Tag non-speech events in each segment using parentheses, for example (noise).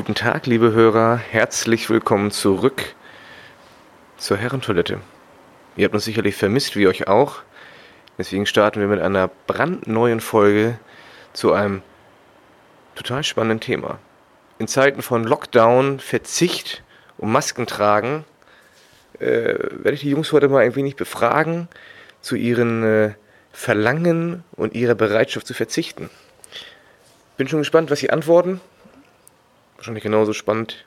Guten Tag, liebe Hörer. Herzlich willkommen zurück zur Herrentoilette. Ihr habt uns sicherlich vermisst, wie euch auch. Deswegen starten wir mit einer brandneuen Folge zu einem total spannenden Thema. In Zeiten von Lockdown, Verzicht und Maskentragen äh, werde ich die Jungs heute mal ein wenig befragen zu ihren äh, Verlangen und ihrer Bereitschaft zu verzichten. Bin schon gespannt, was sie antworten. Wahrscheinlich genauso spannend,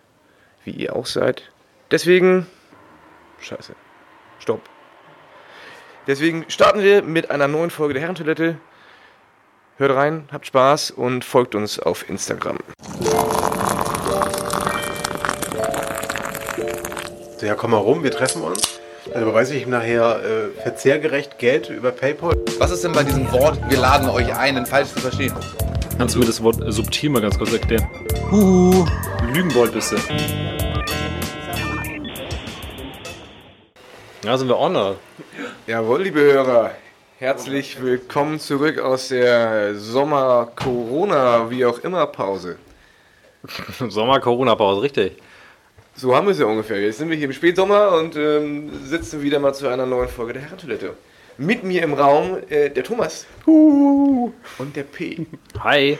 wie ihr auch seid. Deswegen. Scheiße. Stopp. Deswegen starten wir mit einer neuen Folge der Herrentoilette. Hört rein, habt Spaß und folgt uns auf Instagram. So, ja, komm mal rum, wir treffen uns. Dann überweise ich ihm nachher äh, verzehrgerecht Geld über PayPal. Was ist denn bei diesem Wort, wir laden euch ein, denn falsch zu verstehen? Kannst du mir das Wort subtil mal ganz kurz erklären? Huhu, Lügenbold bist du. Ja, sind wir on, Jawohl, liebe Hörer. Herzlich willkommen zurück aus der Sommer-Corona, wie auch immer, Pause. (laughs) Sommer-Corona-Pause, richtig. So haben wir es ja ungefähr. Jetzt sind wir hier im Spätsommer und ähm, sitzen wieder mal zu einer neuen Folge der Herrentoilette. Mit mir im Raum äh, der Thomas und der P. Hi.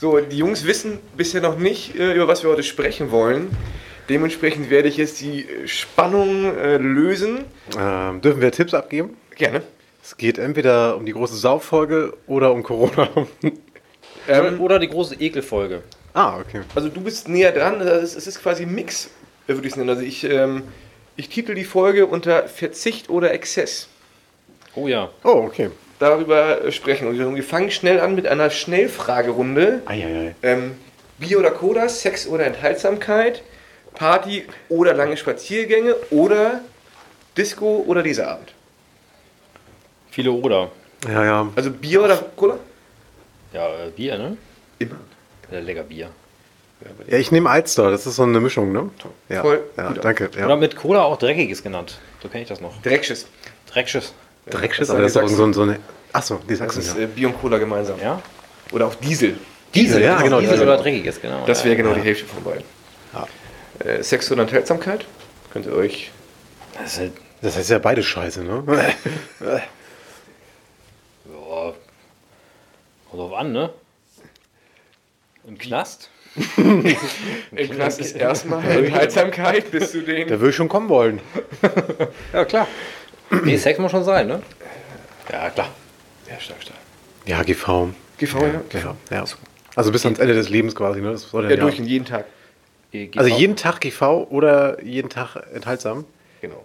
So, die Jungs wissen bisher noch nicht, äh, über was wir heute sprechen wollen. Dementsprechend werde ich jetzt die äh, Spannung äh, lösen. Ähm, dürfen wir Tipps abgeben? Gerne. Es geht entweder um die große Sauffolge oder um Corona. (laughs) Ähm, Oder die große Ekelfolge. ah, okay. also du bist näher dran. Es ist quasi ein Mix, äh, würde ich es nennen. Also ich, ähm, ich titel die Folge unter Verzicht oder Exzess. Oh ja. Oh, okay. Darüber sprechen. Und wir fangen schnell an mit einer Schnellfragerunde. Eieiei. Ähm, Bier oder Cola, Sex oder Enthaltsamkeit, Party oder lange Spaziergänge oder Disco oder dieser Abend. Viele Oder. Ja, ja. Also Bier oder Cola? Ja, äh, Bier, ne? Immer. Ja, lecker Bier. Ja, ich nehme Alster. Das ist so eine Mischung, ne? Ja, Voll ja danke. Oder Ja. mit Cola auch Dreckiges genannt. So kenne ich das noch. Dreckschiss. Dreckschiss. Dreckschiss, das aber das ist auch so, ein- so eine. Achso, die Das Sachsen, ist ja. äh, Bier und Cola gemeinsam. Ja? Oder auch Diesel. Diesel, ja, genau. Diesel Diesel. oder Dreckiges, genau. Das wäre ja. genau die Hälfte von beiden. Äh, Sex oder Enthaltsamkeit? Könnt ihr euch. Das ist halt, Das heißt ja beide scheiße, ne? ja, kommt drauf an, ne? Im Knast? (laughs) Im Knast ist erstmal Enthaltsamkeit bis zu den. Da würde ich schon kommen wollen. (laughs) Ja, klar. Nee, Sex muss schon sein, ne? Ja, klar. Ja, stark, stark. Ja, GV. GV, ja? Ja, ja. Also bis ans Ende des Lebens quasi, ne? Das soll Ja, dann durch jeden Tag. Also jeden Tag GV oder jeden Tag enthaltsam? Genau.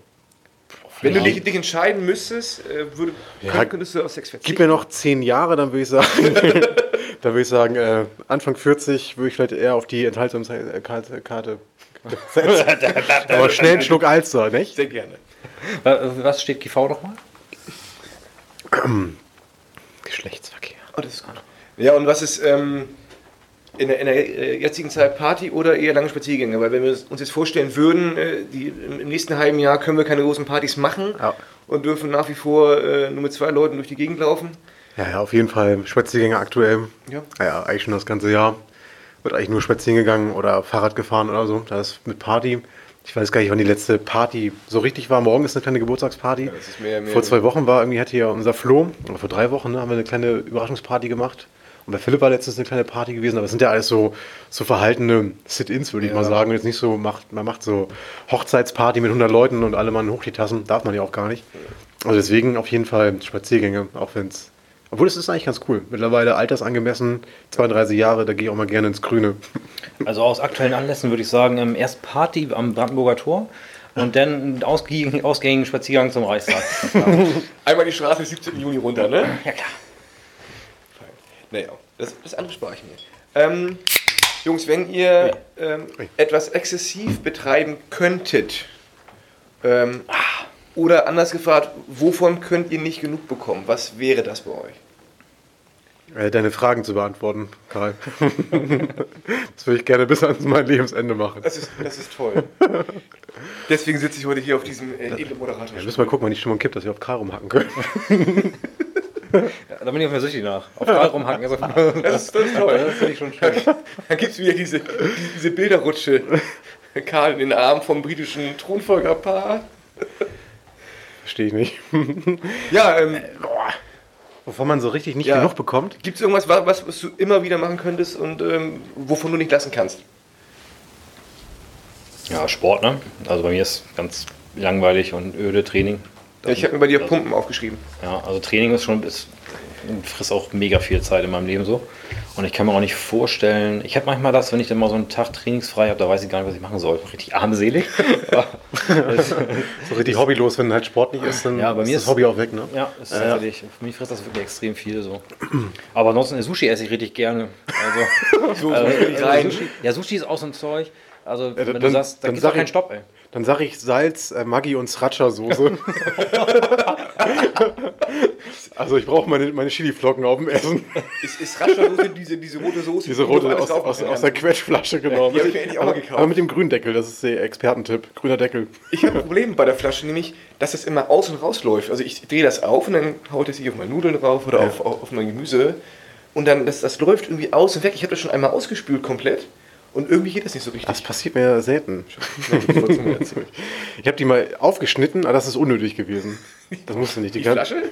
Wenn du dich, dich entscheiden müsstest, äh, würde, Ja, könntest du auf Sex Gib verzichten. mir noch zehn Jahre, dann würde ich sagen, (laughs) dann würde ich sagen, äh, Anfang 40 würde ich vielleicht eher auf die Enthaltungskarte Karte. (laughs) Aber schnell einen Schluck Alster, nicht? Sehr gerne. Was steht GV nochmal? (clears throat) Geschlechtsverkehr. Oh, das ist gut. Ja, und was ist ähm, in, der, in der äh, jetzigen Zeit Party oder eher lange Spaziergänge? Weil wenn wir uns jetzt vorstellen würden, äh, die, im nächsten halben Jahr können wir keine großen Partys machen Ja. und dürfen nach wie vor äh, nur mit zwei Leuten durch die Gegend laufen. Ja, ja, auf jeden Fall Spaziergänge aktuell. Ja. Ja, ja, eigentlich schon das ganze Jahr. Wird eigentlich nur spazieren gegangen oder Fahrrad gefahren oder so. Das ist mit Party. Ich weiß gar nicht, wann die letzte Party so richtig war. Morgen ist eine kleine Geburtstagsparty. ist mehr- mehr- vor zwei Wochen war irgendwie, hat hier unser Flo, oder vor drei Wochen, ne, haben wir eine kleine Überraschungsparty gemacht. Und bei Philipp war letztens eine kleine Party gewesen, aber es sind ja alles so, so verhaltene Sit-Ins, würde ich mal sagen. Jetzt nicht so, macht, man macht so Hochzeitsparty mit 100 Leuten und alle Mann hoch die Tassen. Darf man ja auch gar nicht. Also deswegen auf jeden Fall Spaziergänge, auch wenn es. Obwohl es ist eigentlich ganz cool. Mittlerweile altersangemessen, 32 Jahre, da gehe ich auch mal gerne ins Grüne. Also aus aktuellen Anlässen würde ich sagen, ähm, erst Party am Brandenburger Tor und dann einen ausgehängigen, ausgängigen Spaziergang zum Reichstag. (laughs) Einmal die Straße bis 17. Juni runter, ne? ja klar. Naja, das, das andere spare ich mir. Ähm, Jungs, wenn ihr ähm, etwas exzessiv betreiben könntet, ähm, oder anders gefragt, wovon könnt ihr nicht genug bekommen? Was wäre das bei euch? Äh, deine Fragen zu beantworten, Karl. (laughs) das würde ich gerne bis ans mein Lebensende machen. Das ist, das ist toll. (laughs) Deswegen sitze ich heute hier auf diesem äh, edlen Moderator. Wir müssen mal gucken, wann die Stimmung kippt, dass wir auf Karl rumhacken können. da bin ich auf mir süchtig nach. Auf Karl rumhacken. Also, (laughs) Das ist, das ist toll. das finde ich schon schön. Dann gibt es wieder diese, diese Bilderrutsche. Karl in den Arm vom britischen Thronfolgerpaar. Verstehe ich nicht. Ja, ähm, Wovon man so richtig nicht Ja. genug bekommt. gibt es irgendwas, wa- was, was du immer wieder machen könntest und ähm, wovon du nicht lassen kannst? Ja, Sport, ne? Also bei mir ist ganz langweilig und öde Training. Ja, ich habe mir bei dir Also- Pumpen aufgeschrieben. Ja, also Training ist schon, ist, frisst auch mega viel Zeit in meinem Leben so. Und ich kann mir auch nicht vorstellen, ich habe manchmal das, wenn ich dann mal so einen Tag trainingsfrei habe, da weiß ich gar nicht, was ich machen soll. Richtig armselig. Ja, (laughs) So richtig hobbylos, wenn halt Sport nicht ist, dann Ja, bei mir ist das ist- Hobby auch weg, ne? ja, ist tatsächlich, für mich frisst das wirklich extrem viel so. Aber ansonsten Sushi esse ich richtig gerne. Also, (laughs) So, also, so also. Sushi, ja, Sushi ist auch so ein Zeug. Also, wenn dann- du sagst, da dann gibt es sag auch keinen Stopp, ey. Dann sage ich Salz, äh, Maggi und Sriracha-Soße. (laughs) also ich brauche meine, meine Chili-Flocken auf dem Essen. Ist, ist Raschersoße diese, diese rote Soße? Diese rote aus, aus, aus der? Quetschflasche, genau. Die hab ich mir endlich auch mal gekauft. Aber mit dem grünen Deckel, das ist der Expertentipp. Grüner Deckel. Ich habe ein Problem bei der Flasche, nämlich, dass es immer aus und rausläuft. Also ich drehe das auf und dann haut es sich auf meine Nudeln drauf oder auf, auf, auf mein Gemüse. Und dann, das, das läuft irgendwie aus und weg. Ich habe das schon einmal ausgespült komplett. Und irgendwie geht das nicht so richtig. Das passiert mir selten. Ich habe (laughs) die mal aufgeschnitten, aber das ist unnötig gewesen. Das musste nicht. Die kann- Flasche?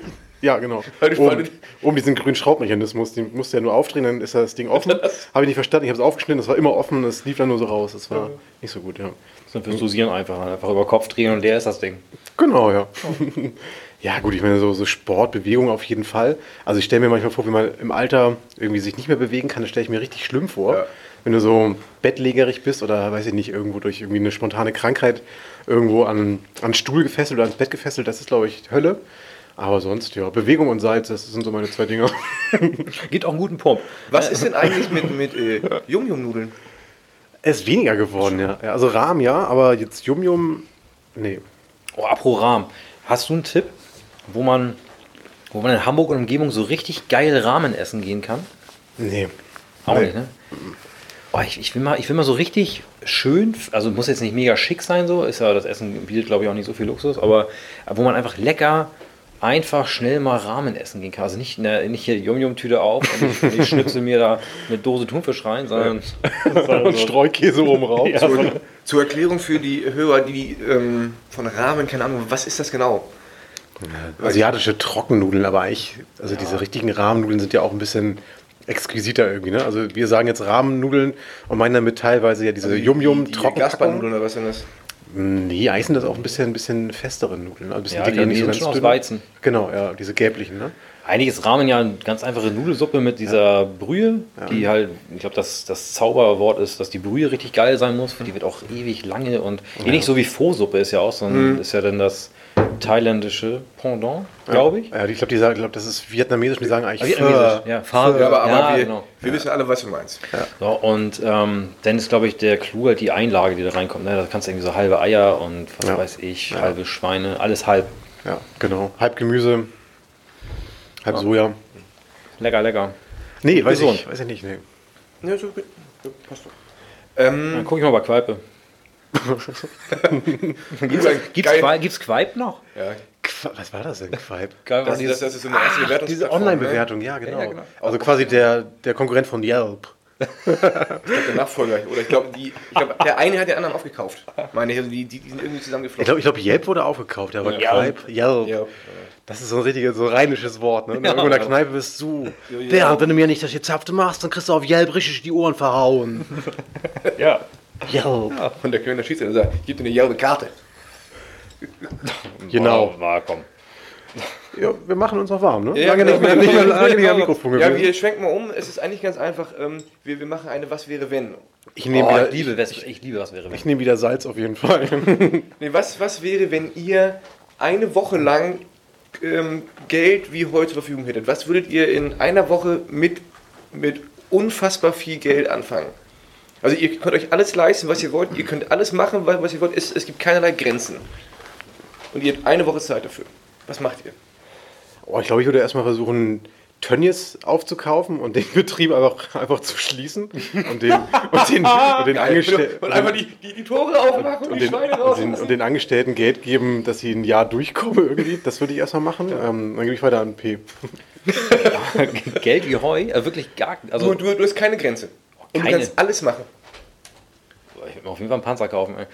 Ja, genau. Oben, oben diesen grünen Schraubmechanismus, den musst du ja nur aufdrehen, dann ist das Ding offen. (laughs) Habe ich nicht verstanden, ich habe es aufgeschnitten, es war immer offen, es lief dann nur so raus. Das war nicht so gut, ja. So fürs Dosieren einfach. Einfach über Kopf drehen und der ist das Ding. Genau, ja. (laughs) Ja, gut, ich meine, so, so Sport, Bewegung auf jeden Fall. Also ich stelle mir manchmal vor, wie man im Alter irgendwie sich nicht mehr bewegen kann, das stelle ich mir richtig schlimm vor. Ja. Wenn du so bettlägerig bist oder, weiß ich nicht, irgendwo durch irgendwie eine spontane Krankheit irgendwo an, an einen Stuhl gefesselt oder ans Bett gefesselt, das ist, glaube ich, Hölle. Aber sonst, ja, Bewegung und Salz, das sind so meine zwei Dinger. (laughs) Gibt auch einen guten Pump. Was ist denn eigentlich mit, mit äh, Yum-Yum-Nudeln? Es ist weniger geworden, ja. ja. Also Rahm, ja, aber jetzt Yum Yum, nee. Oh, apro Rahmen. Hast du einen Tipp, wo man, wo man in Hamburg und Umgebung so richtig geil Ramen essen gehen kann? Nee. Auch Nee. nicht, ne? Oh, ich, ich, will mal, ich will mal so richtig schön, also muss jetzt nicht mega schick sein, so ist ja das Essen bietet, glaube ich, auch nicht so viel Luxus, aber wo man einfach lecker, einfach schnell mal Ramen essen gehen kann. Also nicht, ne, nicht hier Yum-Yum-Tüte auf und ich, ich schnipsel mir da eine Dose Thunfisch rein, sondern, (laughs) sondern Und so, Streukäse oben rauf. Ja. Zur, zur Erklärung für die Hörer, die ähm, von Ramen, keine Ahnung, was ist das genau? Asiatische Trockennudeln, aber eigentlich, also diese richtigen Rahmennudeln sind ja auch ein bisschen exquisiter irgendwie, ne? Also wir sagen jetzt Rahmennudeln und meinen damit teilweise ja diese Also die- Yum-Yum die, oder was sind das? Nee, eigentlich sind das auch ein bisschen, ein bisschen festere Nudeln. Also ein bisschen Ja, die- die sind schon aus dünn. Weizen. Genau, ja, diese gelblichen, ne? Eigentlich ist Ramen ja eine ganz einfache Nudelsuppe mit dieser Brühe, die halt, ich glaube, das, das Zauberwort ist, dass die Brühe richtig geil sein muss. Die wird auch ewig lange und ähnlich so wie Pho-Suppe ist ja auch so ein, ist ja dann das thailändische Pendant, glaube ich. Ja, ich glaube, die sagen, ich glaube, das ist vietnamesisch, die sagen eigentlich Vietnamesisch, Pho. ja, Farbe. Ja, aber, aber ja, wir, genau. wir wissen alle, was du meinst. So, und ähm, dann ist, glaube ich, der Clou halt die Einlage, die da reinkommt. Ne? Da kannst du irgendwie so halbe Eier und was Ja. weiß ich, halbe Schweine, alles halb. Ja, genau. Halb Gemüse, halb Soja. Lecker, lecker. Nee, weiß Gesund. ich, weiß ich nicht, nee. Ja, so, passt doch. Ähm, Dann guck ich mal bei (laughs) gibt's Gibt's, geil- Quai- gibt's Quaipe noch? Ja, Qua- Was war das denn? Geil, das, die- ist, das ist so eine erste Bewertung. Diese Online-Bewertung, ja genau. Ja, ja, genau. Also quasi der, der Konkurrent von Yelp. Der Nachfolger. Oder ich glaube, die, ich glaub, der eine hat den anderen aufgekauft. Meine ich, also die, die, die sind irgendwie Ich zusammengeflossen. glaube, ich glaub, Yelp wurde aufgekauft, aber Ja. Quaip, Yelp. ja. Das ist so ein richtiges, so rheinisches Wort. Ne? Wenn du Ja. irgendwo in der Kneipe bist, du, ja. Bernd, wenn du mir nicht das Gezapfte machst, dann kriegst du auf Yelp richtig die Ohren verhauen. Ja. Yelp. Und der Kölner Schiedsrichter sagt, gib dir eine gelbe Karte. Genau. War, komm. Ja, wir machen uns auch warm, ne? Ja, lange genau. nicht mehr, nicht mehr, (laughs) lange nicht mehr Mikrofon Ja, wir schwenken mal um. Es ist eigentlich ganz einfach. Ähm, wir, wir machen eine Was wäre wenn. Ich nehme Oh, wieder, ich liebe, was, ich liebe, was wäre wenn. ich nehme wieder Salz auf jeden Fall. (laughs) Nee, was, was wäre, wenn ihr eine Woche lang ähm, Geld wie heute zur Verfügung hättet? Was würdet ihr in einer Woche mit, mit unfassbar viel Geld anfangen? Also ihr könnt euch alles leisten, was ihr wollt. Ihr könnt alles machen, wa- was ihr wollt. Es, es gibt keinerlei Grenzen. Und ihr habt eine Woche Zeit dafür. Was macht ihr? Oh, ich glaube, ich würde erstmal versuchen, Tönnies aufzukaufen und den Betrieb einfach, einfach zu schließen und den, und den, und den (laughs) Angestellten. Und einfach die, die, die Tore aufmachen und, und die den, Schweine und, raus. den, und den Angestellten Geld geben, dass sie ein Jahr durchkommen irgendwie. Das würde ich erstmal machen. Ähm, dann gebe ich weiter an P. (laughs) Geld wie Heu, äh, wirklich gar also Du, du, du hast keine Grenze. Und Keine. du kannst alles machen. Ich will mir auf jeden Fall einen Panzer kaufen. Ey.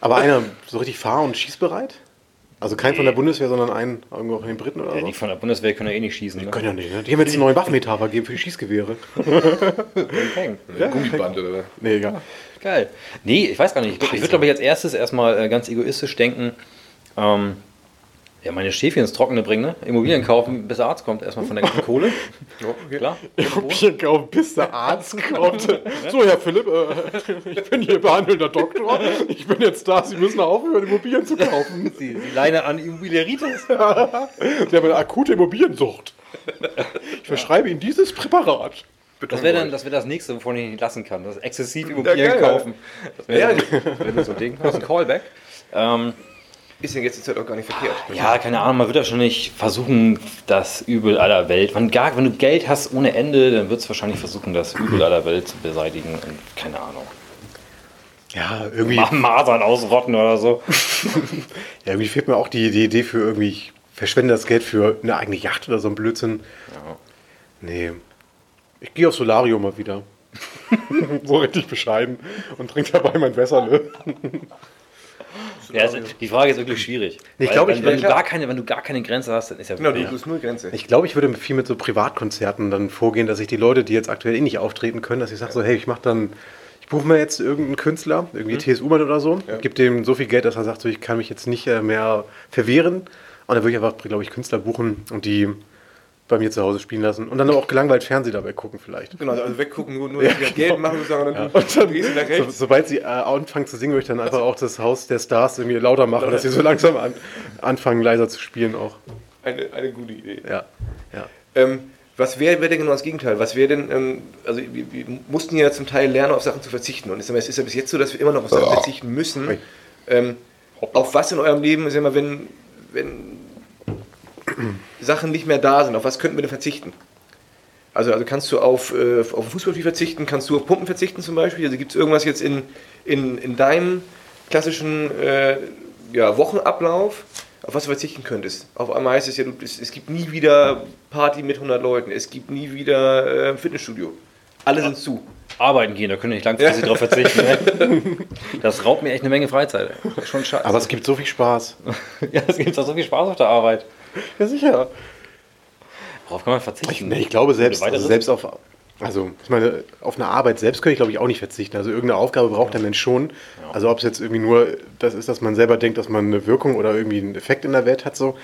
Aber einer so richtig fahr- und schießbereit? Also kein von der Bundeswehr, sondern einen irgendwo von den Briten oder Ja, so? die von der Bundeswehr können ja eh nicht schießen. Ne? Können ja nicht, ne? Die haben jetzt einen neuen Waffenmeter vergeben für die Schießgewehre. (laughs) Peng. Gummiband oder was? Nee, egal. Geil. Nee, ich weiß gar nicht. Ich würde, glaube ich, als erstes erstmal äh, ganz egoistisch denken, ähm, ja, meine Schäfchen ins Trockene bringen, ne? Immobilien kaufen, bis der Arzt kommt, erstmal von der ganzen Kohle. Ja, okay. Klar. Immobilien kaufen, bis der Arzt kommt. So, Herr Philipp, äh, ich bin hier behandelnder Doktor. Ich bin jetzt da. Sie müssen aufhören, Immobilien zu kaufen. Die, die Leine an Immobiliaritis. Sie haben eine akute Immobiliensucht. Ich verschreibe Ihnen dieses Präparat. Das wäre dann das, wär das nächste, wovon ich nicht lassen kann. Das exzessiv Immobilien geil, kaufen. Das wäre Ja. so ein Ding. Das ist ein Callback. Ähm, Ist ja jetzt die Zeit auch gar nicht verkehrt. ja, keine Ahnung, man wird wahrscheinlich versuchen, das Übel aller Welt. Wenn, gar, wenn du Geld hast ohne Ende, dann wird es wahrscheinlich versuchen, das Übel aller Welt zu beseitigen. Und keine Ahnung. Ja, irgendwie, Ma- Masern ausrotten oder so. (laughs) ja, irgendwie fehlt mir auch die, die Idee für irgendwie, ich verschwende das Geld für eine eigene Yacht oder so ein Blödsinn. Nee. Ich gehe aufs Solarium mal wieder. (laughs) so richtig bescheiden und trinke dabei mein Wässerle. Ja, also, die Frage ist wirklich schwierig. Ich glaube, wenn, wenn, du ja, gar keine, wenn du gar keine Grenze hast, dann ist ja Genau, du wirklich- hast null Grenze. Ich glaube, ich würde viel mit so Privatkonzerten dann vorgehen, dass ich die Leute, die jetzt aktuell eh nicht auftreten können, dass ich sage so, hey, ich mache dann, ich buche mir jetzt irgendeinen Künstler, irgendwie TSU-Mann oder so, gebe dem so viel Geld, dass er sagt, so, ich kann mich jetzt nicht äh, mehr verwehren. Und dann würde ich einfach, glaube ich, Künstler buchen und die bei mir zu Hause spielen lassen. Und dann auch gelangweilt Fernsehen dabei gucken vielleicht. Genau, also weggucken, nur, nur das Geld machen sozusagen und dann Und dann, drehst du nach so, rechts. sobald sie äh, anfangen zu singen, würde ich dann einfach auch das Haus der Stars irgendwie lauter machen, dass sie so langsam an, anfangen, leiser zu spielen auch. Eine, eine gute Idee. Ja, ja. Ähm, was wäre wär denn genau das Gegenteil? Was wäre denn, ähm, also wir, wir mussten ja zum Teil lernen, auf Sachen zu verzichten. Und mal, es ist ja bis jetzt so, dass wir immer noch auf Sachen verzichten müssen. Ähm, auf was in eurem Leben, sag mal, wenn, wenn Sachen nicht mehr da sind, auf was könnten wir denn verzichten? Also, also kannst du auf, äh, auf ein Fußballspiel verzichten, kannst du auf Pumpen verzichten zum Beispiel? Also gibt es irgendwas jetzt in, in, in deinem klassischen äh, ja, Wochenablauf, auf was du verzichten könntest? Auf einmal heißt es ja, du, es, es gibt nie wieder Party mit 100 Leuten, es gibt nie wieder äh, Fitnessstudio. Alle sind zu. Arbeiten gehen, da können wir nicht langfristig drauf verzichten. Ne? (laughs) Das raubt mir echt eine Menge Freizeit. Schon scheiße. Aber es gibt so viel Spaß. (laughs) ja, es gibt doch so viel Spaß auf der Arbeit. Ja, sicher. Worauf kann man verzichten? Nee, ich glaube selbst, also selbst auf, also ich meine, auf eine Arbeit selbst könnte ich glaube ich auch nicht verzichten. Also irgendeine Aufgabe braucht der Mensch schon. Also ob es jetzt irgendwie nur das ist, dass man selber denkt, dass man eine Wirkung oder irgendwie einen Effekt in der Welt hat so.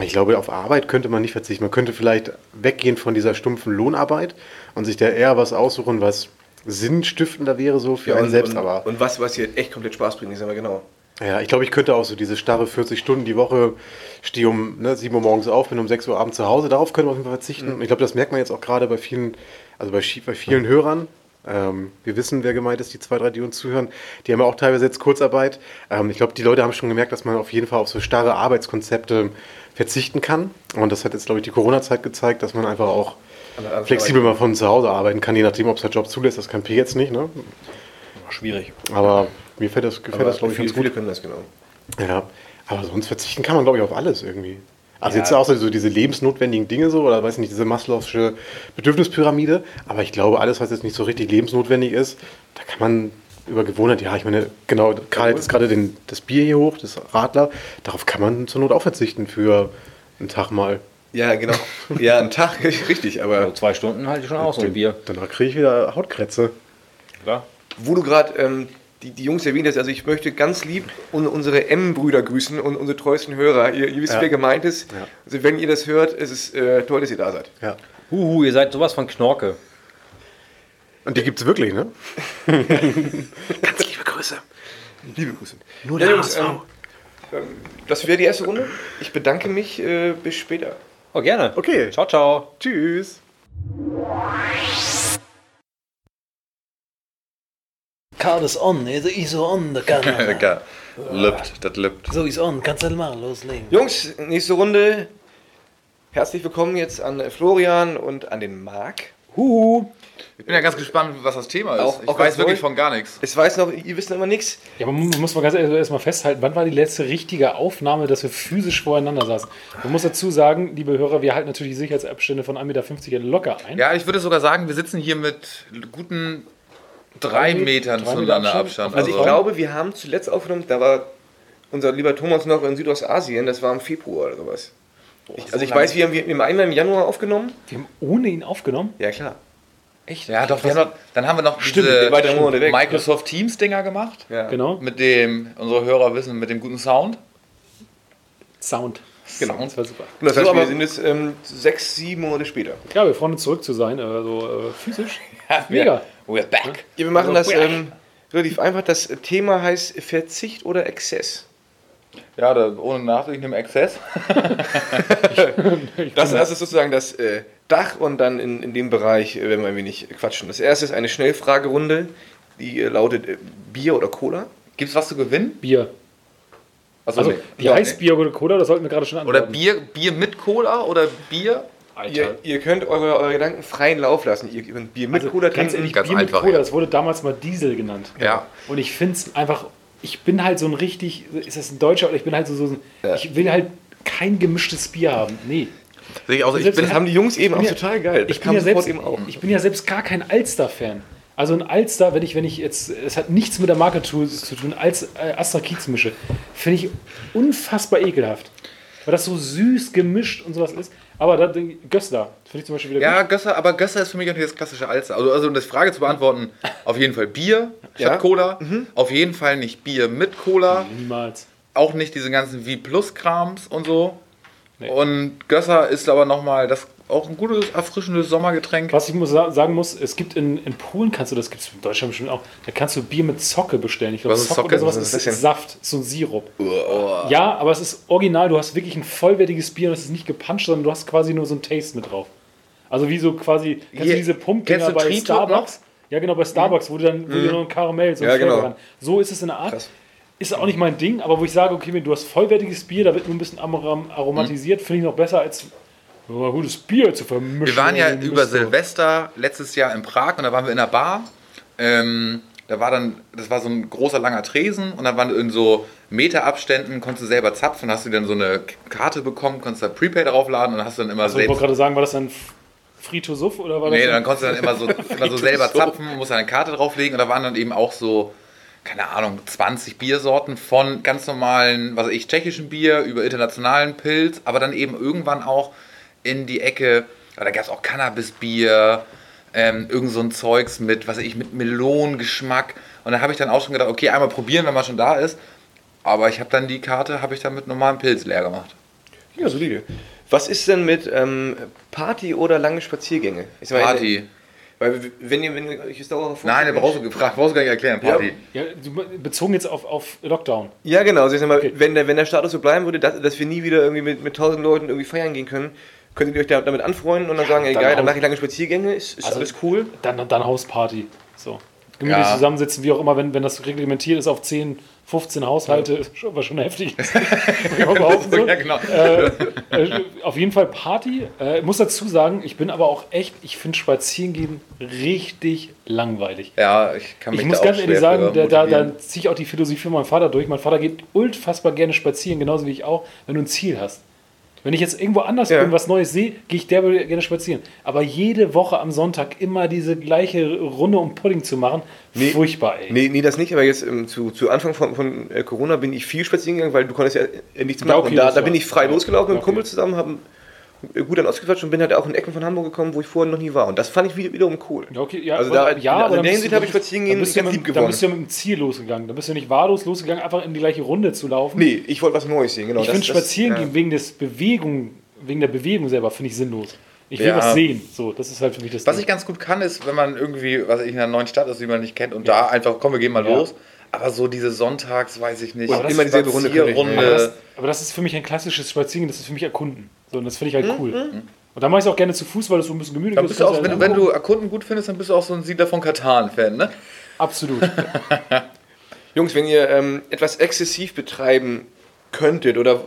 Ich glaube, auf Arbeit könnte man nicht verzichten. Man könnte vielleicht weggehen von dieser stumpfen Lohnarbeit und sich da eher was aussuchen, was sinnstiftender wäre so für einen und, selbst. und, aber und was, was hier echt komplett Spaß bringt, ich sag mal genau. Ja, ich glaube, ich könnte auch so diese starre 40 Stunden die Woche, stehe um ne, 7 Uhr morgens auf, bin um 6 Uhr abends zu Hause, darauf können wir auf jeden Fall verzichten. Ich glaube, das merkt man jetzt auch gerade bei vielen, also bei, bei vielen Hörern. Ähm, wir wissen, wer gemeint ist, die zwei, drei, die uns zuhören. Die haben ja auch teilweise jetzt Kurzarbeit. Ähm, ich glaube, die Leute haben schon gemerkt, dass man auf jeden Fall auf so starre Arbeitskonzepte verzichten kann. Und das hat jetzt, glaube ich, die Corona-Zeit gezeigt, dass man einfach auch Andere- flexibel mal von zu Hause arbeiten kann, je nachdem, ob es der Job zulässt. Das kann P jetzt nicht, ne? Schwierig. Aber mir gefällt das, gefällt das glaube ich, viele, ganz gut. viele können das genau. Ja, aber sonst verzichten kann man, glaube ich, auf alles irgendwie. Also Ja. jetzt auch so diese lebensnotwendigen Dinge so, oder weiß nicht, diese Maslow'sche Bedürfnispyramide. Aber ich glaube, alles, was jetzt nicht so richtig lebensnotwendig ist, da kann man über Gewohnheit, ja, ich meine, genau, gerade jetzt gerade den- das Bier hier hoch, das Radler, darauf kann man zur Not auch verzichten für einen Tag mal. Ja, genau. Ja, ein Tag, (laughs) richtig, aber Also zwei Stunden halte ich schon aus, so ein Bier. Danach kriege ich wieder Hautkrätze. Klar. wo du gerade ähm, die, die Jungs erwähnt hast, also ich möchte ganz lieb un unsere M-Brüder grüßen und unsere treuesten Hörer. Ihr, ihr wisst, Ja. wer gemeint ist. Ja. Also wenn ihr das hört, es ist äh, toll, dass ihr da seid. Ja. Huhu, ihr seid sowas von Knorke. Und die gibt es wirklich, ne? (laughs) Ganz liebe Grüße. Liebe Grüße. Nur Ja, der Jungs, HSV. ähm, ähm, das wäre die erste Runde. Ich bedanke mich. Äh, bis später. Oh, gerne. Okay. Ciao, ciao. Tschüss. Karl ist on, er (laughs) ist so on, der. Geil. Lübt, das lübt. So ist on, kannst du mal loslegen. Jungs, nächste Runde. Herzlich willkommen jetzt an Florian und an den Marc. Huhu. Ich bin ja ganz gespannt, was das Thema ist. Auch- ich auch weiß wirklich von gar nichts. Es weiß noch, ihr wisst noch immer nichts. Ja, aber man muss mal ganz ehrlich erstmal festhalten, wann war die letzte richtige Aufnahme, dass wir physisch voreinander saßen? Man muss dazu sagen, liebe Hörer, wir halten natürlich die Sicherheitsabstände von 1,50 Meter locker ein. Ja, ich würde sogar sagen, wir sitzen hier mit guten drei Met- Metern drei Meter zueinander Abstand? Abstand. Also ich Also- glaube, wir haben zuletzt aufgenommen, da war unser lieber Thomas noch in Südostasien, das war im Februar oder sowas. Ich, also ich weiß, wir haben wir im einen im Januar aufgenommen. Wir haben ohne ihn aufgenommen. Ja klar. Echt? Ja, doch, wir haben noch, dann haben wir noch Stimmt, diese weg. Microsoft Teams Dinger gemacht. Ja. Genau. Mit dem, unsere Hörer wissen, mit dem guten Sound. Sound. Genau. Das war super. Und das heißt, So, wir sind jetzt ähm, sechs, sieben Monate später. Ja, wir freuen uns zurück zu sein, also äh, physisch. (laughs) Mega. We're back. Ja, wir machen das ähm, relativ einfach. Das Thema heißt Verzicht oder Exzess. Ja, da, ohne Nachdenken im Exzess. (laughs) Das, das ist sozusagen das äh, Dach und dann in, in dem Bereich äh, werden wir ein wenig quatschen. Das erste ist eine Schnellfragerunde, die äh, lautet äh, Bier oder Cola. Gibt's was zu gewinnen? Bier. Achso, Also, nee. die Ja, heißt Bier oder Cola, das sollten wir gerade schon Oder antworten. Bier, Bier mit Cola oder Bier? Ihr, ihr könnt eure, eure Gedanken freien Lauf lassen. Ihr könnt Bier mit Also, Cola ganz trinken. ehrlich, ganz Bier einfach, mit Cola, ja. das wurde damals mal Diesel genannt. Ja. Und ich finde es einfach, ich bin halt so ein richtig, ist das ein Deutscher oder ich bin halt so, so ein, ich will halt kein gemischtes Bier haben. Nee. Sehe ich auch so. Ich bin, Das haben die Jungs eben auch ja- total geil. Ich bin, ja selbst, eben auch. ich bin ja selbst gar kein Alster-Fan. Also ein Alster, wenn ich, wenn ich jetzt, es hat nichts mit der Marke zu, zu tun, als äh, Astra Kiez mische, finde ich unfassbar ekelhaft. Weil das so süß gemischt und sowas ist. Aber da, Gössler, finde ich zum Beispiel wieder ja, gut. Gösser, aber Gösser ist für mich auch nicht das klassische Alster. Also, also um das Frage zu beantworten, (laughs) auf jeden Fall Bier statt Ja. Cola. Auf jeden Fall nicht Bier mit Cola. Niemals. Auch nicht diese ganzen V-Plus-Krams und so. Nee. Und Gösser ist aber nochmal das auch ein gutes, erfrischendes Sommergetränk. Was ich muss sa- sagen muss, es gibt in, in Polen, kannst du das, gibt es in Deutschland bestimmt auch, da kannst du Bier mit Zocke bestellen. Ich glaube, Was ist Zocke Zocke? oder sowas Was ist, ist? Saft, so ein Sirup. Ja, aber es ist original, du hast wirklich ein vollwertiges Bier und es ist nicht gepanscht, sondern du hast quasi nur so ein Taste mit drauf. Also wie so quasi, kennst Hier- du diese Pumpdinger bei Triton Starbucks? Ja, genau, bei Starbucks, wo du dann wo du noch ein Karamell, so Ja, genau. ran. So ist es in der Art. Krass. Ist auch nicht mein Ding, aber wo ich sage, okay, du hast vollwertiges Bier, da wird nur ein bisschen arom- aromatisiert, finde ich noch besser als oh, gutes Bier zu vermischen. Wir waren ja über. Silvester letztes Jahr in Prag und da waren wir in einer Bar. Ähm, da war dann, das war so ein großer langer Tresen und da waren in so Meterabständen, konntest du selber zapfen, hast du dann so eine Karte bekommen, konntest da Prepaid draufladen und hast dann immer Also ich wollte selbst. gerade sagen, war das dann Frito-Suff oder war das Nee, dann- dann konntest du dann immer so, (laughs) immer so selber zapfen, musst eine Karte drauflegen und da waren dann eben auch so, keine Ahnung, 20 Biersorten von ganz normalen, was weiß ich, tschechischen Bier über internationalen Pilz, aber dann eben irgendwann auch in die Ecke, da gab es auch Cannabisbier, ähm, irgend so ein Zeugs mit, was weiß ich, mit Melonengeschmack und da habe ich dann auch schon gedacht, okay, einmal probieren, wenn man schon da ist, aber ich habe dann die Karte, habe ich dann mit normalem Pilz leer gemacht. Ja, solide. Was ist denn mit ähm, Party oder lange Spaziergänge? Mal, Party. Weil wenn ihr, wenn ihr euch das dauerhaft Nein, der brauchst du gefragt, brauchst du gar nicht erklären, Party. Ja, du- bezogen jetzt auf, auf Lockdown. Ja, genau. Also ich sag mal, Okay. wenn, der, wenn der Status so bleiben würde, dass, dass wir nie wieder irgendwie mit, mit tausend Leuten irgendwie feiern gehen können, könntet ihr euch da, damit anfreunden und dann sagen, dann egal, dann auch- mache ich lange Spaziergänge, ist, ist Also- alles cool. Dann, dann Hausparty. So. Gemütlich Ja. zusammensitzen, wie auch immer, wenn, wenn das reglementiert ist auf 10, 15 Haushalte, ist (laughs) schon, was schon heftig ist. (laughs) So. (laughs) Ja, genau. äh, auf jeden Fall Party. Äh, ich muss dazu sagen, ich bin aber auch echt, ich finde Spazierengehen richtig langweilig. Ja, ich kann mich Ich muss ganz ehrlich sagen, da, da, da ziehe ich auch die Philosophie von meinem Vater durch. Mein Vater geht unfassbar gerne spazieren, genauso wie ich auch, wenn du ein Ziel hast. Wenn ich jetzt irgendwo anders Ja. bin, was Neues sehe, gehe ich derbe gerne spazieren. Aber jede Woche am Sonntag immer diese gleiche Runde um Pudding zu machen, Nee. furchtbar, ey. Nee, nee, das nicht, aber jetzt ähm, zu, zu Anfang von, von äh, Corona bin ich viel spazieren gegangen, weil du konntest ja äh, nichts Ja, machen. okay, und da, da bin ich frei ja, losgelaufen mit okay. einem Kumpel zusammen, haben gut dann ausgequatscht und bin halt auch in Ecken von Hamburg gekommen, wo ich vorher noch nie war. Und das fand ich wieder- wiederum cool. Ja, okay, ja, Also da- aber- ja, also aber in dann der bist Hinsicht du- habe ich spazieren gehen ganz mit, lieb Dann gewonnen. bist du ja mit dem Ziel losgegangen. Da bist du nicht wahllos losgegangen, einfach in die gleiche Runde zu laufen. Nee, ich wollte was Neues sehen, genau. ich das- finde das- spazieren ja. gehen wegen, des Bewegung, wegen der Bewegung selber, finde ich sinnlos. Ich will Ja. was sehen. So, das ist halt für mich das Was Ding. ich ganz gut kann, ist, wenn man irgendwie, was ich, in einer neuen Stadt ist, die man nicht kennt und da einfach, komm, wir gehen mal Ja. los. Aber so diese Sonntags, weiß ich nicht. Und immer dieselbe Runde. Aber das, aber das ist für mich ein klassisches Spaziergehen, das ist für mich Erkunden. So, und das finde ich Mhm, halt cool. Und da mache ich es auch gerne zu Fuß, weil das so ein bisschen gemütlich Dann ist. bist du auch, wenn, halt du- wenn du. Erkunden gut findest, dann bist du auch so ein Siedler von Katan-Fan, ne? Absolut. (laughs) Jungs, wenn ihr ähm, etwas exzessiv betreiben könntet oder äh,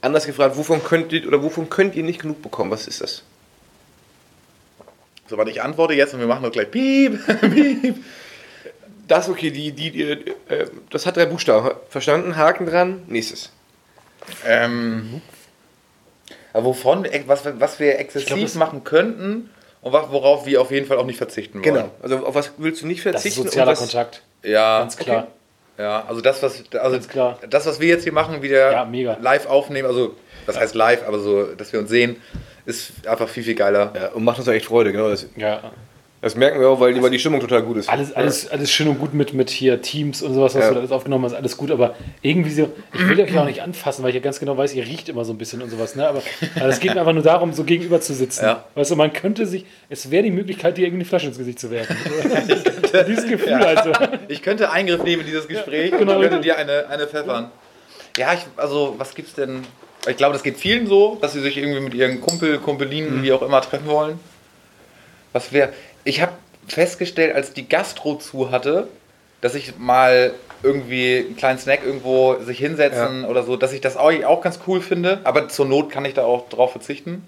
anders gefragt, wovon könntet oder wovon könnt ihr nicht genug bekommen? Was ist das? So, warte, ich antworte jetzt und wir machen doch gleich Piep, (laughs) Piep. Das okay, die, die, die, äh, das hat drei Buchstaben. Verstanden? Haken dran. Nächstes. Ähm, aber wovon, wir- was, was wir exzessiv glaub, machen könnten und worauf wir auf jeden Fall auch nicht verzichten wollen. Genau. Also auf was willst du nicht Das ist verzichten? und sozialer was, Kontakt. Ja, Ganz klar. ja, also das, was, also Ganz klar. das, was wir jetzt hier machen, wieder Ja, live aufnehmen, also das heißt live, aber so, dass wir uns sehen, ist einfach viel, viel geiler. Ja, und macht uns auch echt Freude, genau. Das, Ja. Das merken wir auch, weil, weil die Stimmung total gut ist. Alles, alles, alles schön und gut mit, mit hier Teams und sowas, was Ja. du da alles aufgenommen hast, alles gut, aber irgendwie so, ich will euch (clears throat) ja auch nicht anfassen, weil ich ja ganz genau weiß, ihr riecht immer so ein bisschen und sowas, ne? Aber, aber es geht mir einfach nur darum, so gegenüber zu sitzen. Ja. Weißt du, man könnte sich, es wäre die Möglichkeit, dir irgendeine Flasche ins Gesicht zu werfen. (laughs) (laughs) Dieses Gefühl also. Ich könnte Eingriff nehmen in dieses Gespräch genau. und könnte dir eine, eine pfeffern. Ja, ich, also was gibt's denn? Ich glaube, das geht vielen so, dass sie sich irgendwie mit ihren Kumpel, Kumpelinen, wie auch immer, treffen wollen. Was wäre. Ich habe festgestellt, als die Gastro zu hatte, dass ich mal irgendwie einen kleinen Snack irgendwo sich hinsetzen oder so, dass ich das auch, auch ganz cool finde. Aber zur Not kann ich da auch drauf verzichten.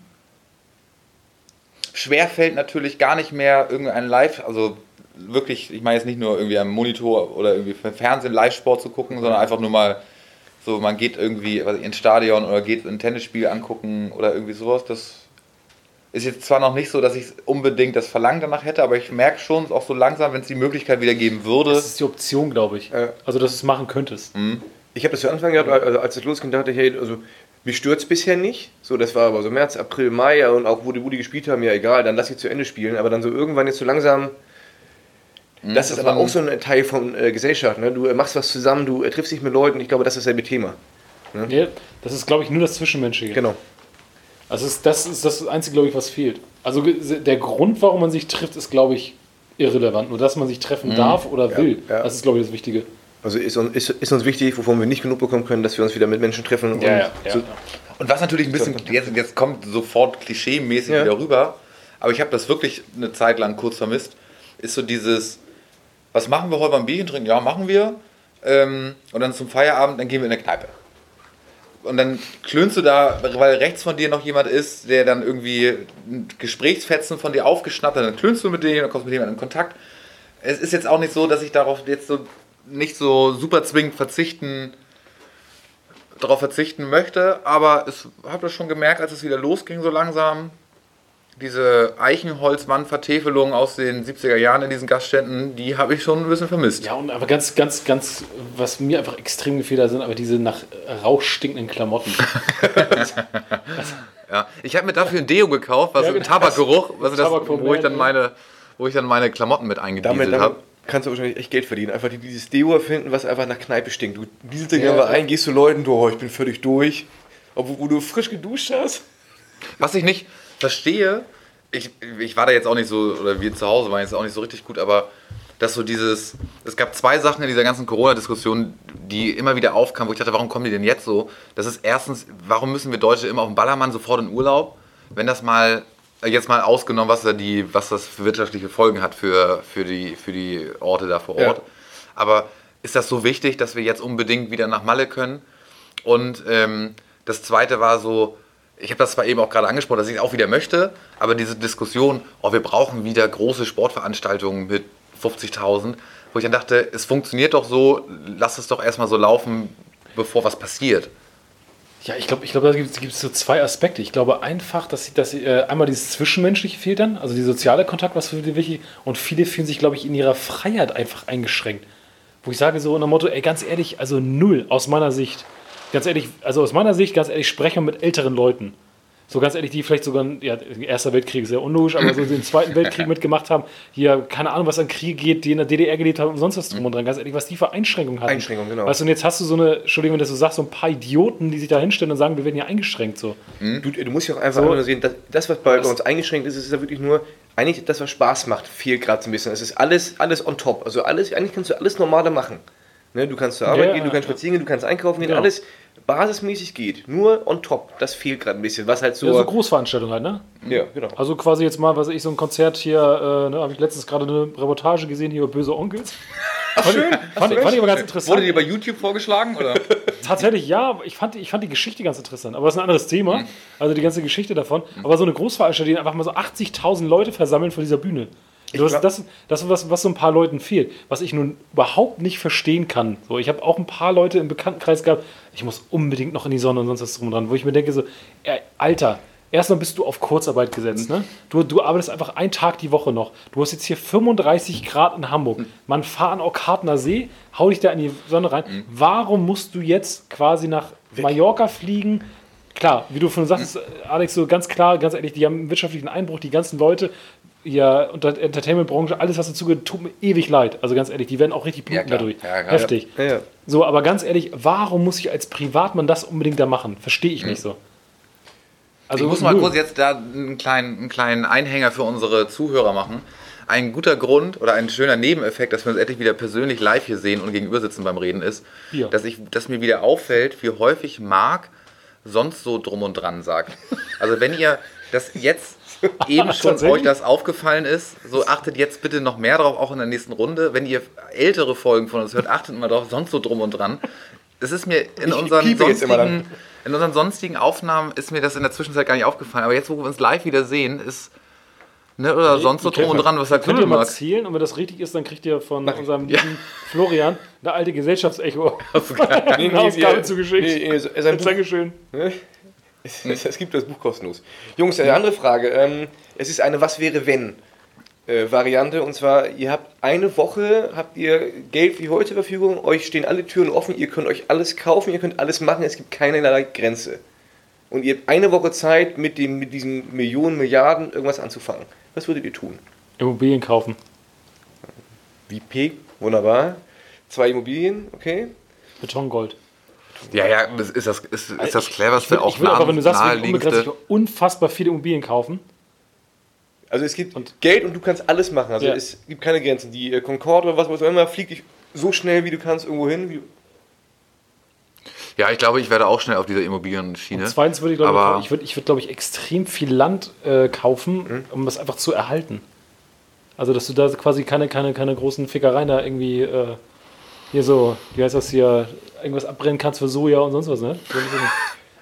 Schwer fällt natürlich gar nicht mehr irgendein Live, also wirklich, ich meine jetzt nicht nur irgendwie am Monitor oder irgendwie im Fernsehen Live-Sport zu gucken, sondern einfach nur mal so, man geht irgendwie ins Stadion oder geht ein Tennisspiel angucken oder irgendwie sowas. Das ist jetzt zwar noch nicht so, dass ich unbedingt das Verlangen danach hätte, aber ich merke schon auch so langsam, wenn es die Möglichkeit wieder geben würde. Das ist die Option, glaube ich. Ja. Also, dass du es machen könntest. Ich habe das zu Anfang gehabt, also als es losging, dachte ich, hey, also mich stört es bisher nicht. So, das war aber so März, April, Mai ja, und auch wo die, wo die gespielt haben, ja egal, dann lass ich zu Ende spielen. Aber dann so irgendwann jetzt so langsam. Das ist dass aber man- auch so ein Teil von äh, Gesellschaft. Ne? Du äh, machst was zusammen, du äh, triffst dich mit Leuten. Ich glaube, das ist dasselbe Thema. Ja, das ist, glaube ich, nur das Zwischenmenschliche. Genau. Also ist, das ist das Einzige, glaube ich, was fehlt. Also der Grund, warum man sich trifft, ist, glaube ich, irrelevant. Nur, dass man sich treffen darf oder will, ja. das ist, glaube ich, das Wichtige. Also ist, uns- ist, ist uns wichtig, wovon wir nicht genug bekommen können, dass wir uns wieder mit Menschen treffen. und so, Und was natürlich ein bisschen, jetzt, jetzt kommt sofort klischee-mäßig Ja. wieder rüber, aber ich habe das wirklich eine Zeit lang kurz vermisst, ist so dieses, was machen wir heute beim Bierchen trinken? Ja, machen wir. Ähm, und dann zum Feierabend, dann gehen wir in eine Kneipe. Und dann klönst du da, weil rechts von dir noch jemand ist, der dann irgendwie Gesprächsfetzen von dir aufgeschnappt hat, dann klönst du mit dem, dann kommst mit jemandem in Kontakt. Es ist jetzt auch nicht so, dass ich darauf jetzt so nicht so super zwingend verzichten darauf verzichten möchte, aber ich habe das schon gemerkt, als es wieder losging so langsam. Diese Eichenholzwandvertäfelung aus den 70er Jahren in diesen Gaststätten, die habe ich schon ein bisschen vermisst. Ja, und aber ganz, ganz, ganz, was mir einfach extrem gefehlt hat, sind aber diese nach Rauch stinkenden Klamotten. (laughs) Ja, ich habe mir dafür ein Deo gekauft, was Ja, ein genau. Tabakgeruch, (laughs) was das, wo ich dann meine, wo ich dann meine Klamotten mit eingedieselt damit habe. kannst du wahrscheinlich echt Geld verdienen. Einfach die- dieses Deo erfinden, was einfach nach Kneipe stinkt. Du dieselst dich Ja, einfach ein, gehst zu Leuten, du, oh, ich bin völlig durch. Obwohl wo du frisch geduscht hast. Was ich nicht verstehe, ich, ich war da jetzt auch nicht so, oder wir zu Hause waren jetzt auch nicht so richtig gut, aber dass so dieses, es gab zwei Sachen in dieser ganzen Corona-Diskussion, die immer wieder aufkamen, wo ich dachte, warum kommen die denn jetzt so? Das ist erstens, warum müssen wir Deutsche immer auf dem Ballermann sofort in Urlaub? Wenn das mal, äh, jetzt mal ausgenommen, was, da die, was das für wirtschaftliche Folgen hat für, für, die, für die Orte da vor Ja. Ort. Aber ist das so wichtig, dass wir jetzt unbedingt wieder nach Malle können? Und ähm, das zweite war so, ich habe das zwar eben auch gerade angesprochen, dass ich es auch wieder möchte, aber diese Diskussion, oh, wir brauchen wieder große Sportveranstaltungen mit 50.000, wo ich dann dachte, es funktioniert doch so, lass es doch erstmal so laufen, bevor was passiert. Ja, ich glaube, ich glaub, da gibt es so zwei Aspekte. Ich glaube einfach, dass, sie- dass sie, äh, einmal dieses Zwischenmenschliche fehlt dann, also die soziale Kontakt, was für die wichtig und viele fühlen sich, glaube ich, in ihrer Freiheit einfach eingeschränkt. Wo ich sage so unter Motto, ey, ganz ehrlich, also null aus meiner Sicht. Ganz ehrlich, also aus meiner Sicht, ganz ehrlich, spreche mit älteren Leuten. So ganz ehrlich, die vielleicht sogar, ja, Erster Weltkrieg ist sehr unlogisch, aber so den Zweiten Weltkrieg (laughs) mitgemacht haben, hier, keine Ahnung, was an Krieg geht, die in der DDR gelebt haben und sonst was drum und dran. Ganz ehrlich, was die für Einschränkungen hatten. Einschränkungen, genau. Weißt du, und jetzt hast du so eine, Entschuldigung, wenn du das so sagst, so ein paar Idioten, die sich da hinstellen und sagen, wir werden hier eingeschränkt. So. Du, du musst ja auch einfach So. nur sehen, dass, das, was bei, Das- bei uns eingeschränkt ist, ist ja wirklich nur, eigentlich das, was Spaß macht, fehlt gerade so ein bisschen. Es ist alles, alles on top. Also alles, eigentlich kannst du alles Normale machen. Ne, du kannst zur Arbeit Ja, gehen, du kannst ja. spazieren gehen, du kannst einkaufen gehen, Genau. alles basismäßig geht. Nur on top. Das fehlt gerade ein bisschen. Was halt so. Ja, so Großveranstaltungen halt, ne? ja, genau. Also quasi jetzt mal, was ich, so ein Konzert hier, äh, ne, habe ich letztens gerade eine Reportage gesehen hier über Böse Onkels. (laughs) schön. Fand, ich- fand ich aber ganz interessant. Wurde dir bei YouTube vorgeschlagen? Oder? (laughs) Tatsächlich ja, aber ich fand, ich fand die Geschichte ganz interessant. Aber das ist ein anderes Thema. Also die ganze Geschichte davon. Aber so eine Großveranstaltung, die einfach mal so 80.000 Leute versammeln vor dieser Bühne. Das, glaub- das, das ist was, was so ein paar Leuten fehlt. Was ich nun überhaupt nicht verstehen kann. So, ich habe auch ein paar Leute im Bekanntenkreis gehabt, ich muss unbedingt noch in die Sonne und sonst was drum dran, wo ich mir denke so, ey, Alter, erstmal bist du auf Kurzarbeit gesetzt, ne? Du, du arbeitest einfach einen Tag die Woche noch. Du hast jetzt hier 35 Grad in Hamburg. Man fahr an Orkatner See, hau dich da in die Sonne rein. Warum musst du jetzt quasi nach Mallorca fliegen? Klar, wie du von sagst, Alex, so ganz klar, ganz ehrlich, die haben einen wirtschaftlichen Einbruch, die ganzen Leute, ja, und der Entertainment-Branche, alles, was dazu gehört, tut mir ewig leid. Also ganz ehrlich, die werden auch richtig bluten klar. dadurch. Ja, klar. Heftig. Ja, ja. So, aber ganz ehrlich, warum muss ich als Privatmann das unbedingt da machen? Verstehe ich nicht so. Also, ich muss mal kurz jetzt da einen kleinen, einen kleinen Einhänger für unsere Zuhörer machen. Ein guter Grund oder ein schöner Nebeneffekt, dass wir uns endlich wieder persönlich live hier sehen und gegenüber sitzen beim Reden ist, Ja. dass, ich, dass mir wieder auffällt, wie häufig Marc sonst so drum und dran sagt. Also wenn ihr das jetzt (laughs) eben schon euch das aufgefallen ist, so achtet jetzt bitte noch mehr drauf, auch in der nächsten Runde. Wenn ihr ältere Folgen von uns hört, achtet mal drauf, sonst so drum und dran. Es ist mir in unseren sonstigen, in unseren sonstigen Aufnahmen ist mir das in der Zwischenzeit gar nicht aufgefallen. Aber jetzt, wo wir uns live wieder sehen, ist ne, oder sonst so drum und dran, was sagt Könnt ihr mal zählen und wenn das richtig ist, dann kriegt ihr von unserem lieben Florian eine alte Gesellschaftsecho (laughs) (laughs) Nee, eine nee, Ausgabe zugeschickt. nee, nee, sein Dankeschön. Es, (laughs) es, es gibt das Buch kostenlos. Jungs, eine andere Frage. Ähm, es ist eine Was wäre wenn äh, Variante und zwar ihr habt eine Woche, habt ihr Geld wie heute zur Verfügung, euch stehen alle Türen offen, ihr könnt euch alles kaufen, ihr könnt alles machen, es gibt keinerlei Grenze. Und ihr habt eine Woche Zeit mit, dem, mit diesen Millionen, Milliarden irgendwas anzufangen. Was würdet ihr tun? Immobilien kaufen. Wie P, wunderbar. Zwei Immobilien, okay. Betongold. Ja, ja, das ist das, ist, ist das Ich cleverste, will, auch ich will aber, wenn du sagst, wir unbegrenzt, ich unfassbar viele Immobilien kaufen. Also es gibt Und- Geld und du kannst alles machen. Also Ja. es gibt keine Grenzen. Die äh, Concorde oder was auch immer fliegt dich so schnell, wie du kannst, irgendwo hin. Wie, Ja, ich glaube, ich werde auch schnell auf dieser Immobilienschiene. Und zweitens würde ich, glaube Aber- ich, ich würde, ich würde, glaube ich, extrem viel Land äh, kaufen, Hm? um das einfach zu erhalten. Also, dass du da quasi keine, keine, keine großen Fickereien da irgendwie äh, hier so, wie heißt das hier, irgendwas abbrennen kannst für Soja und sonst was, ne?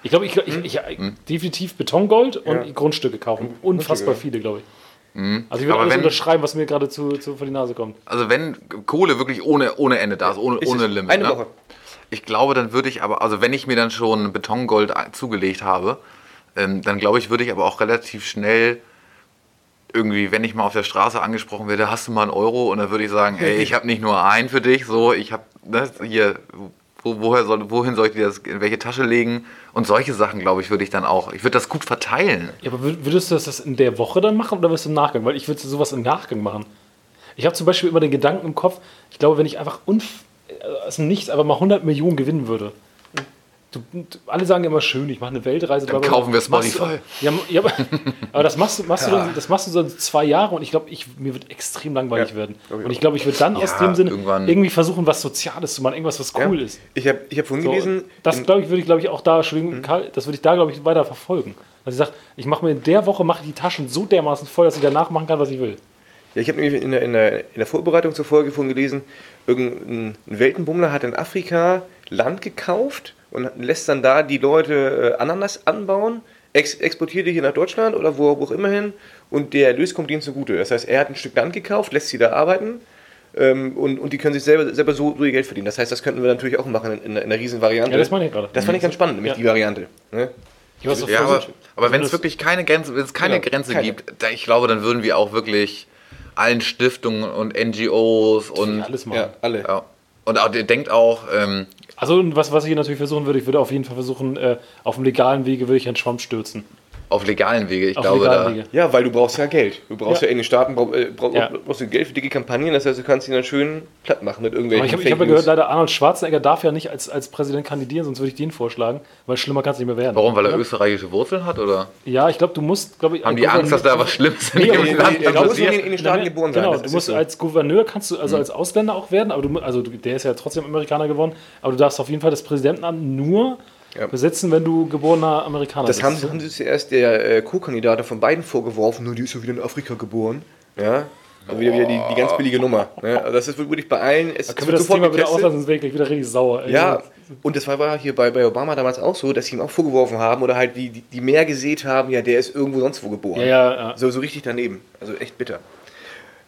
Ich glaube, ich, glaub, ich, Hm? ich, definitiv Betongold und Ja. Grundstücke kaufen. Unfassbar viele, glaube ich. Also ich würde alles wenn- unterschreiben, was mir gerade zu, zu vor die Nase kommt. Also wenn Kohle wirklich ohne, ohne Ende da ist, ohne, Ist ohne Limit. eine ne? Woche. Ich glaube, dann würde ich aber, also wenn ich mir dann schon Betongold zugelegt habe, ähm, dann glaube ich, würde ich aber auch relativ schnell irgendwie, wenn ich mal auf der Straße angesprochen werde, hast du mal einen Euro? Und dann würde ich sagen, ey, ich habe nicht nur einen für dich, so, ich habe, ne, hier, wo, woher soll, wohin soll ich dir das, in welche Tasche legen? Und solche Sachen, glaube ich, würde ich dann auch, ich würde das gut verteilen. Ja, aber wür- würdest du das in der Woche dann machen oder wirst du im Nachgang? Weil ich würde sowas im Nachgang machen. Ich habe zum Beispiel immer den Gedanken im Kopf, ich glaube, wenn ich einfach unf äh, aus dem Nichts einfach mal 100 Millionen gewinnen würde. Du, alle sagen immer schön, ich mache eine Weltreise. Dann bla, kaufen wir Machst du- Spotify. Ja, ja, aber, das machst du, machst du dann, das machst du so zwei Jahre und ich glaube, ich, mir wird extrem langweilig Ja. werden. Und ich glaube, ich würde dann Ja, in dem Sinne irgendwann- irgendwie versuchen, was Soziales zu machen, irgendwas, was cool Ja. ist. Ich habe ich hab vorhin So, gelesen, das glaube ich, würde ich glaube ich auch da, Karl, das würde ich da glaube ich weiter verfolgen. Also ich sage, ich mache mir in der Woche mache die Taschen so dermaßen voll, dass ich danach machen kann, was ich will. Ja, ich habe nämlich in der, in, der, in der Vorbereitung zur Folge vorhin gelesen, irgendein Weltenbummler hat in Afrika Land gekauft und lässt dann da die Leute äh, Ananas anbauen, ex exportiert die hier nach Deutschland oder wo, wo auch immer hin und der Erlös kommt denen zugute. Das heißt, er hat ein Stück Land gekauft, lässt sie da arbeiten ähm, und, und die können sich selber, selber so, so ihr Geld verdienen. Das heißt, das könnten wir natürlich auch machen in, in, einer- in einer riesen Variante. Ja, das meine ich gerade. Das fand ich ganz spannend, nämlich Ja. die Variante. Ne? Ich weiß, Ja, aber, aber wenn es wirklich keine Grenze, wenn es keine Genau, Grenze keine. gibt, da, ich glaube, dann würden wir auch wirklich allen Stiftungen und NGOs und alles machen. Ja, alle. ja. und auch, ihr denkt auch, ähm, Also was, was ich natürlich versuchen würde, ich würde auf jeden Fall versuchen, äh, auf dem legalen Wege würde ich einen Schwamm stürzen. Auf legalen Wege. Ich Auf glaube, legalen da, Wege. Ja, weil du brauchst ja Geld. Du brauchst ja, Ja. in den Staaten brauch, äh, brauch, Ja. brauchst du Geld für dicke Kampagnen. Das heißt, du kannst ihn dann schön platt machen mit irgendwelchen Aber ich habe hab ja gehört, leider Arnold Schwarzenegger darf ja nicht als, als Präsident kandidieren, sonst würde ich den vorschlagen, weil schlimmer kann es nicht mehr werden. warum? Weil er ja? österreichische Wurzeln hat? Oder Ja, ich glaube, du musst, glaube ich, haben die Angst, dass da was Schlimmes in nee, Land nee, nee, da muss man passiert? in, in den Staaten geboren sein. Genau, du musst so. als Gouverneur kannst du, also als Ausländer auch werden, aber du, also du, der ist ja trotzdem Amerikaner geworden, aber du darfst auf jeden Fall das Präsidentenamt nur Ja. besetzen, wenn du geborener Amerikaner Das bist. haben, haben sie zuerst der äh, Co-Kandidatin von beiden vorgeworfen, nur die ist ja wieder in Afrika geboren. Ja. Also wieder, wieder die, die ganz billige Nummer. Ne? Also das ist wirklich bei allen. Es Können wir das Thema wieder auslassen, sonst wäre ich gleich wieder richtig sauer. ey. Ja, und das war, war hier bei, bei Obama damals auch so, dass sie ihm auch vorgeworfen haben oder halt die, die, die mehr gesät haben, ja, der ist irgendwo sonst wo geboren. Ja, ja, ja. So, so richtig daneben. Also echt bitter.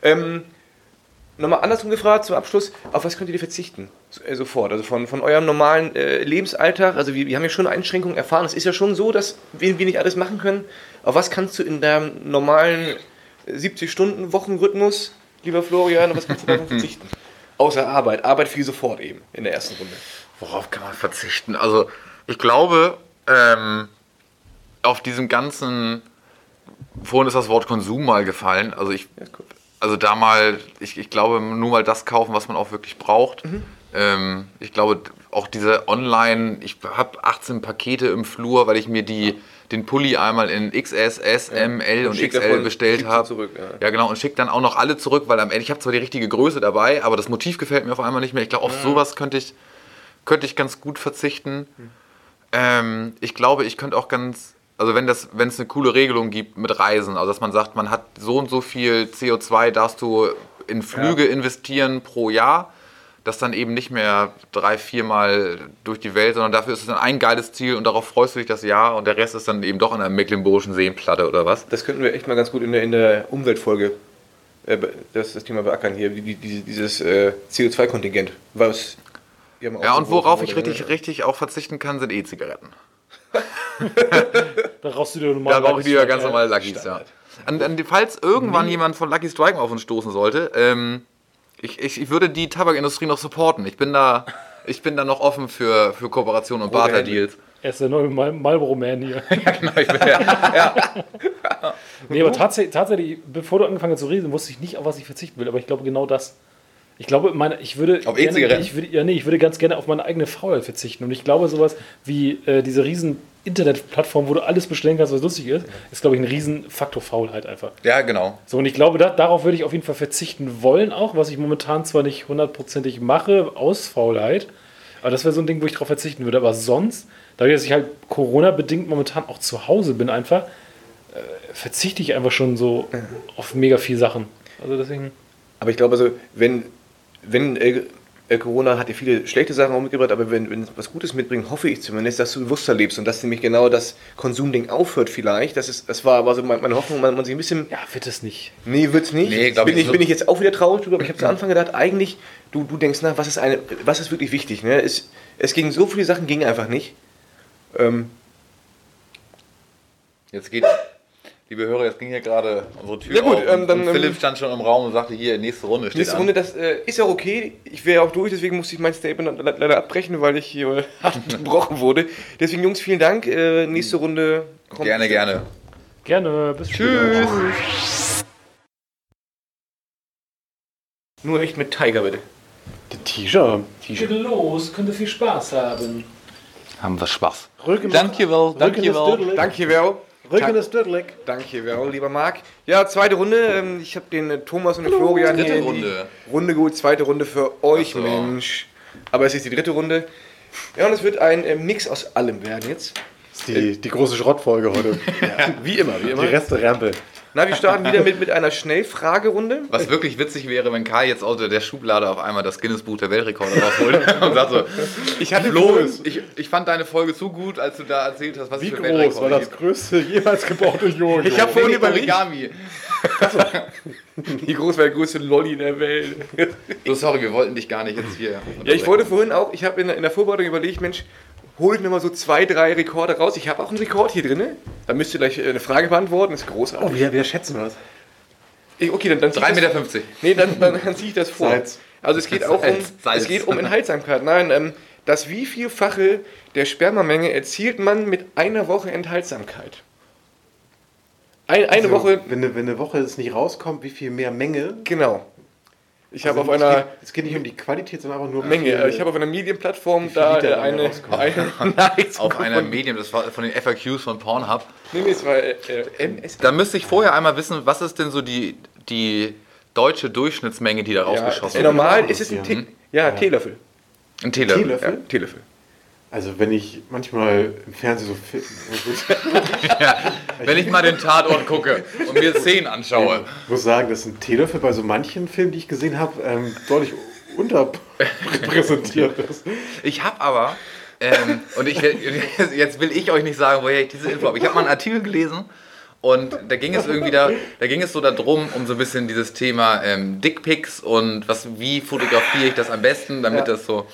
Ähm, Nochmal andersrum gefragt zum Abschluss, auf was könnt ihr verzichten? Äh, sofort, also von, von eurem normalen äh, Lebensalltag. Also wir, wir haben ja schon Einschränkungen erfahren. Es ist ja schon so, dass wir, wir nicht alles machen können. Auf was kannst du in deinem normalen 70-Stunden-Wochenrhythmus, lieber Florian, auf was kannst du davon (laughs) verzichten? Außer Arbeit. Arbeit fiel sofort eben in der ersten Runde. Worauf kann man verzichten? Also, ich glaube, ähm, auf diesem ganzen. Vorhin ist das Wort Konsum mal gefallen. Also, ich, also da mal, ich, ich glaube, nur mal das kaufen, was man auch wirklich braucht. Ähm, ich glaube, auch diese Online, ich habe 18 Pakete im Flur, weil ich mir die, den Pulli einmal in XS, S, M, L und, schickt XL davon- bestellt habe. ja. ja, genau, und schickt dann auch noch alle zurück, weil am Ende, ich habe zwar die richtige Größe dabei, aber das Motiv gefällt mir auf einmal nicht mehr. Ich glaube, auf sowas könnte ich, könnte ich ganz gut verzichten. Ähm, ich glaube, ich könnte auch ganz, also wenn das, wenn es eine coole Regelung gibt mit Reisen, also dass man sagt, man hat so und so viel CO2, darfst du in Flüge investieren pro Jahr, das dann eben nicht mehr drei, viermal durch die Welt, sondern dafür ist es dann ein geiles Ziel und darauf freust du dich das Jahr und der Rest ist dann eben doch an der Mecklenburgischen Seenplatte oder was. Das könnten wir echt mal ganz gut in der, in der Umweltfolge äh, das, das Thema beackern hier, die, die, dieses äh, CO2-Kontingent. Was Ja, und worauf ich richtig, richtig auch verzichten kann, sind E-Zigaretten. Da rauchst du dir Da normal. brauche ich wieder ganz Ja. normale Luckys, ja. An, an, falls irgendwann jemand von Lucky Strike auf uns stoßen sollte, ähm, ich, ich, ich würde die Tabakindustrie noch supporten. Ich bin da, ich bin da noch offen für, für Kooperation und Barter-Deals. Er ist der neue Mal Marlboro-Man hier. (laughs) Genau, ich bin ja, Nee, aber tatsächlich, tatsächlich, bevor du angefangen hast zu reden, wusste ich nicht, auf was ich verzichten will. Aber ich glaube genau das. Ich glaube, meine, ich würde. Auf E-Zigaretten? Ich würde, ja, nee, ich würde ganz gerne auf meine eigene Faulheit verzichten. Und ich glaube, sowas wie äh, diese riesen Internetplattform, wo du alles bestellen kannst, was lustig ist, ist, glaube ich, ein riesen Faktor Faulheit einfach. ja, genau. So, und ich glaube, da, darauf würde ich auf jeden Fall verzichten wollen, auch, was ich momentan zwar nicht hundertprozentig mache, aus Faulheit, aber das wäre so ein Ding, wo ich darauf verzichten würde. Aber sonst, dadurch, dass ich halt Corona-bedingt momentan auch zu Hause bin, einfach, äh, verzichte ich einfach schon so auf mega viel Sachen. Also deswegen. Aber ich glaube, also, wenn, wenn äh, äh, Corona hat ja viele schlechte Sachen auch mitgebracht, aber wenn, wenn es was Gutes mitbringt, hoffe ich zumindest, dass du bewusster lebst und dass nämlich genau das Konsumding aufhört vielleicht. Das, ist, das war aber so meine meine Hoffnung, man, man sich ein bisschen Ja, wird es nicht. Nee, wird's nicht. Nee, glaub bin, ich, ich, so- bin ich jetzt auch wieder traurig drüber, aber ich habe zu Anfang gedacht, eigentlich, du, du denkst nach, was ist, eine, was ist wirklich wichtig? Ne? Es, es ging so viele Sachen, ging einfach nicht. Ähm, Jetzt geht, liebe Hörer, jetzt ging hier gerade unsere Tür Ja gut, auf ähm, und, dann, und ähm, Philipp stand schon im Raum und sagte, hier, nächste Runde steht nächste an. Runde, das äh, ist ja okay. Ich wäre auch durch, deswegen musste ich mein Statement le- leider abbrechen, weil ich hier (laughs) gebrochen wurde. Deswegen, Jungs, vielen Dank. Äh, nächste Runde kommt. Gerne, gerne. Gerne. Bis Tschüss. Nur echt mit Tiger, bitte. Der T-Shirt. Geht los, könnte viel Spaß haben. Haben wir Spaß. Rücken, Danke, well, danke, dödelig. Danke, Vel. Rücken ist dödelig. Danke, lieber Marc. Ja, zweite Runde. Ähm, ich habe den äh, Thomas und den Florian Dritte hier in Runde. die Runde geholt. Zweite Runde für euch, so. Mensch. Aber es ist die dritte Runde. Ja, und es wird ein ähm, Mix aus allem werden jetzt. Das ist die, die große Schrottfolge heute. (laughs) Wie immer, wie Die immer. Reste Rampe. Na, wir starten wieder mit, mit einer Schnellfragerunde. Was wirklich witzig wäre, wenn Kai jetzt aus der Schublade auf einmal das Guinness-Buch der Weltrekorde rausholt (laughs) und sagt so, Ich hatte Flo, ich, ich fand deine Folge so gut, als du da erzählt hast, was Wie es für groß war das größte jemals gebaute Jojo? Ich habe vorhin gibt. überlegt, Origami. wie groß war der größte Lolli der Welt. So, sorry, wir wollten dich gar nicht jetzt hier. Ja, ich wollte vorhin auch, ich habe in, in der Vorbereitung überlegt, Mensch, hol ich mir mal so zwei, drei Rekorde raus. Ich habe auch einen Rekord hier drin. Da müsst ihr gleich äh, eine Frage beantworten. Das ist großartig. Oh, wir, wir schätzen was. Ich, okay, dann, dann zieh ich 3,50 das- Meter. Nee, dann, dann, dann ziehe ich das vor. Salz. Also es geht auch um, Salz, Salz. es geht um Enthaltsamkeit. Nein, ähm, das wievielfache der Spermamenge erzielt man mit einer Woche Enthaltsamkeit? Ein, eine Also, Woche, Wenn eine, wenn eine Woche es nicht rauskommt, wie viel mehr Menge? genau. Ich habe Also auf es einer geht- Es geht nicht um die Qualität, sondern einfach nur Menge, äh, ich habe auf einer Medienplattform da äh, eine, (laughs) eine Auf einer. Medium, das war von den FAQs von Pornhub. Nee, nee, es war äh, äh, MS. Da müsste ich vorher einmal wissen, was ist denn so die, die deutsche Durchschnittsmenge, die da Ja, rausgeschossen ist wird. normal ist es ein, Te ja, Teelöffel. Ein Teelöffel. Teelöffel? Ja, Teelöffel. Also wenn ich manchmal im Fernsehen so fit, (laughs) Wenn ich mal den Tatort gucke und mir Szenen anschaue. ich muss sagen, dass ein Teelöffel bei so manchen Filmen, die ich gesehen habe, ähm, deutlich unterrepräsentiert (laughs) ist. Ich habe aber, ähm, und ich, (laughs) jetzt will ich euch nicht sagen, woher ich diese Info habe. Ich habe mal einen Artikel gelesen und da ging es irgendwie da, da ging es so darum, um so ein bisschen dieses Thema ähm, Dickpics und was, wie fotografiere ich das am besten, damit das so.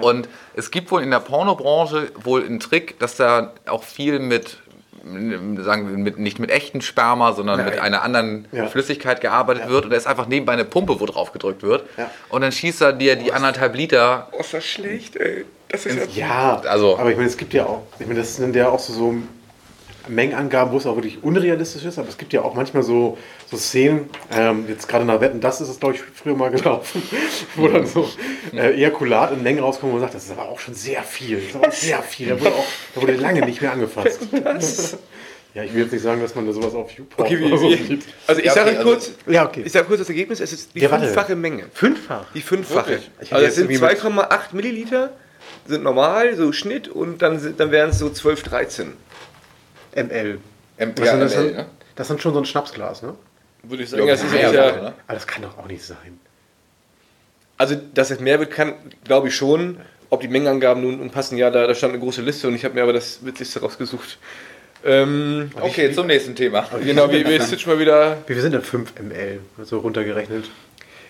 Und es gibt wohl in der Pornobranche wohl einen Trick, dass da auch viel mit sagen wir, mit, nicht mit echten Sperma, sondern mit einer anderen Ja. Flüssigkeit gearbeitet wird und da ist einfach nebenbei eine Pumpe, wo drauf gedrückt wird Ja. und dann schießt er dir die anderthalb Liter Oh, ist das schlecht, ey. Das ist Ja, Also- aber ich meine, es gibt ja auch, ich meine, das sind ja auch so, so Mengenangaben, wo es auch wirklich unrealistisch ist, aber es gibt ja auch manchmal so, so Szenen, ähm, jetzt gerade nach Wetten, das ist es, glaube ich, früher mal gelaufen, (laughs) wo dann so äh, Ejakulat in Mengen rauskommt und man sagt, das ist aber auch schon sehr viel, das ist aber sehr viel, da wurde, auch, da wurde lange nicht mehr angefasst. (laughs) Ja, ich will jetzt nicht sagen, dass man da sowas auf YouPorn Okay, oder so sieht. also ich Ja, okay, sage also- kurz, Ja, okay. ich sage kurz das Ergebnis, es ist die Ja, warte. fünffache Menge. Fünffach? Die fünffache. Also es sind irgendwie mit- 2,8 Milliliter, sind normal, so Schnitt und dann, sind- dann wären es so 12, 13. ML. M- Das, ja, sind, das, ML, sind, ne? das sind schon so ein Schnapsglas, ne? Würde ich Ja, sagen, das ist ja, oder? Aber das kann doch auch nicht sein. Also, dass es mehr wird, kann, glaube ich schon. Ob die Mengenangaben nun passen, ja, da, da stand eine große Liste und ich habe mir aber das Witzigste rausgesucht. Ähm, Okay, zum nächsten Thema. genau, wir, wir switchen mal wieder. Wie viel sind denn 5 ml, so runtergerechnet?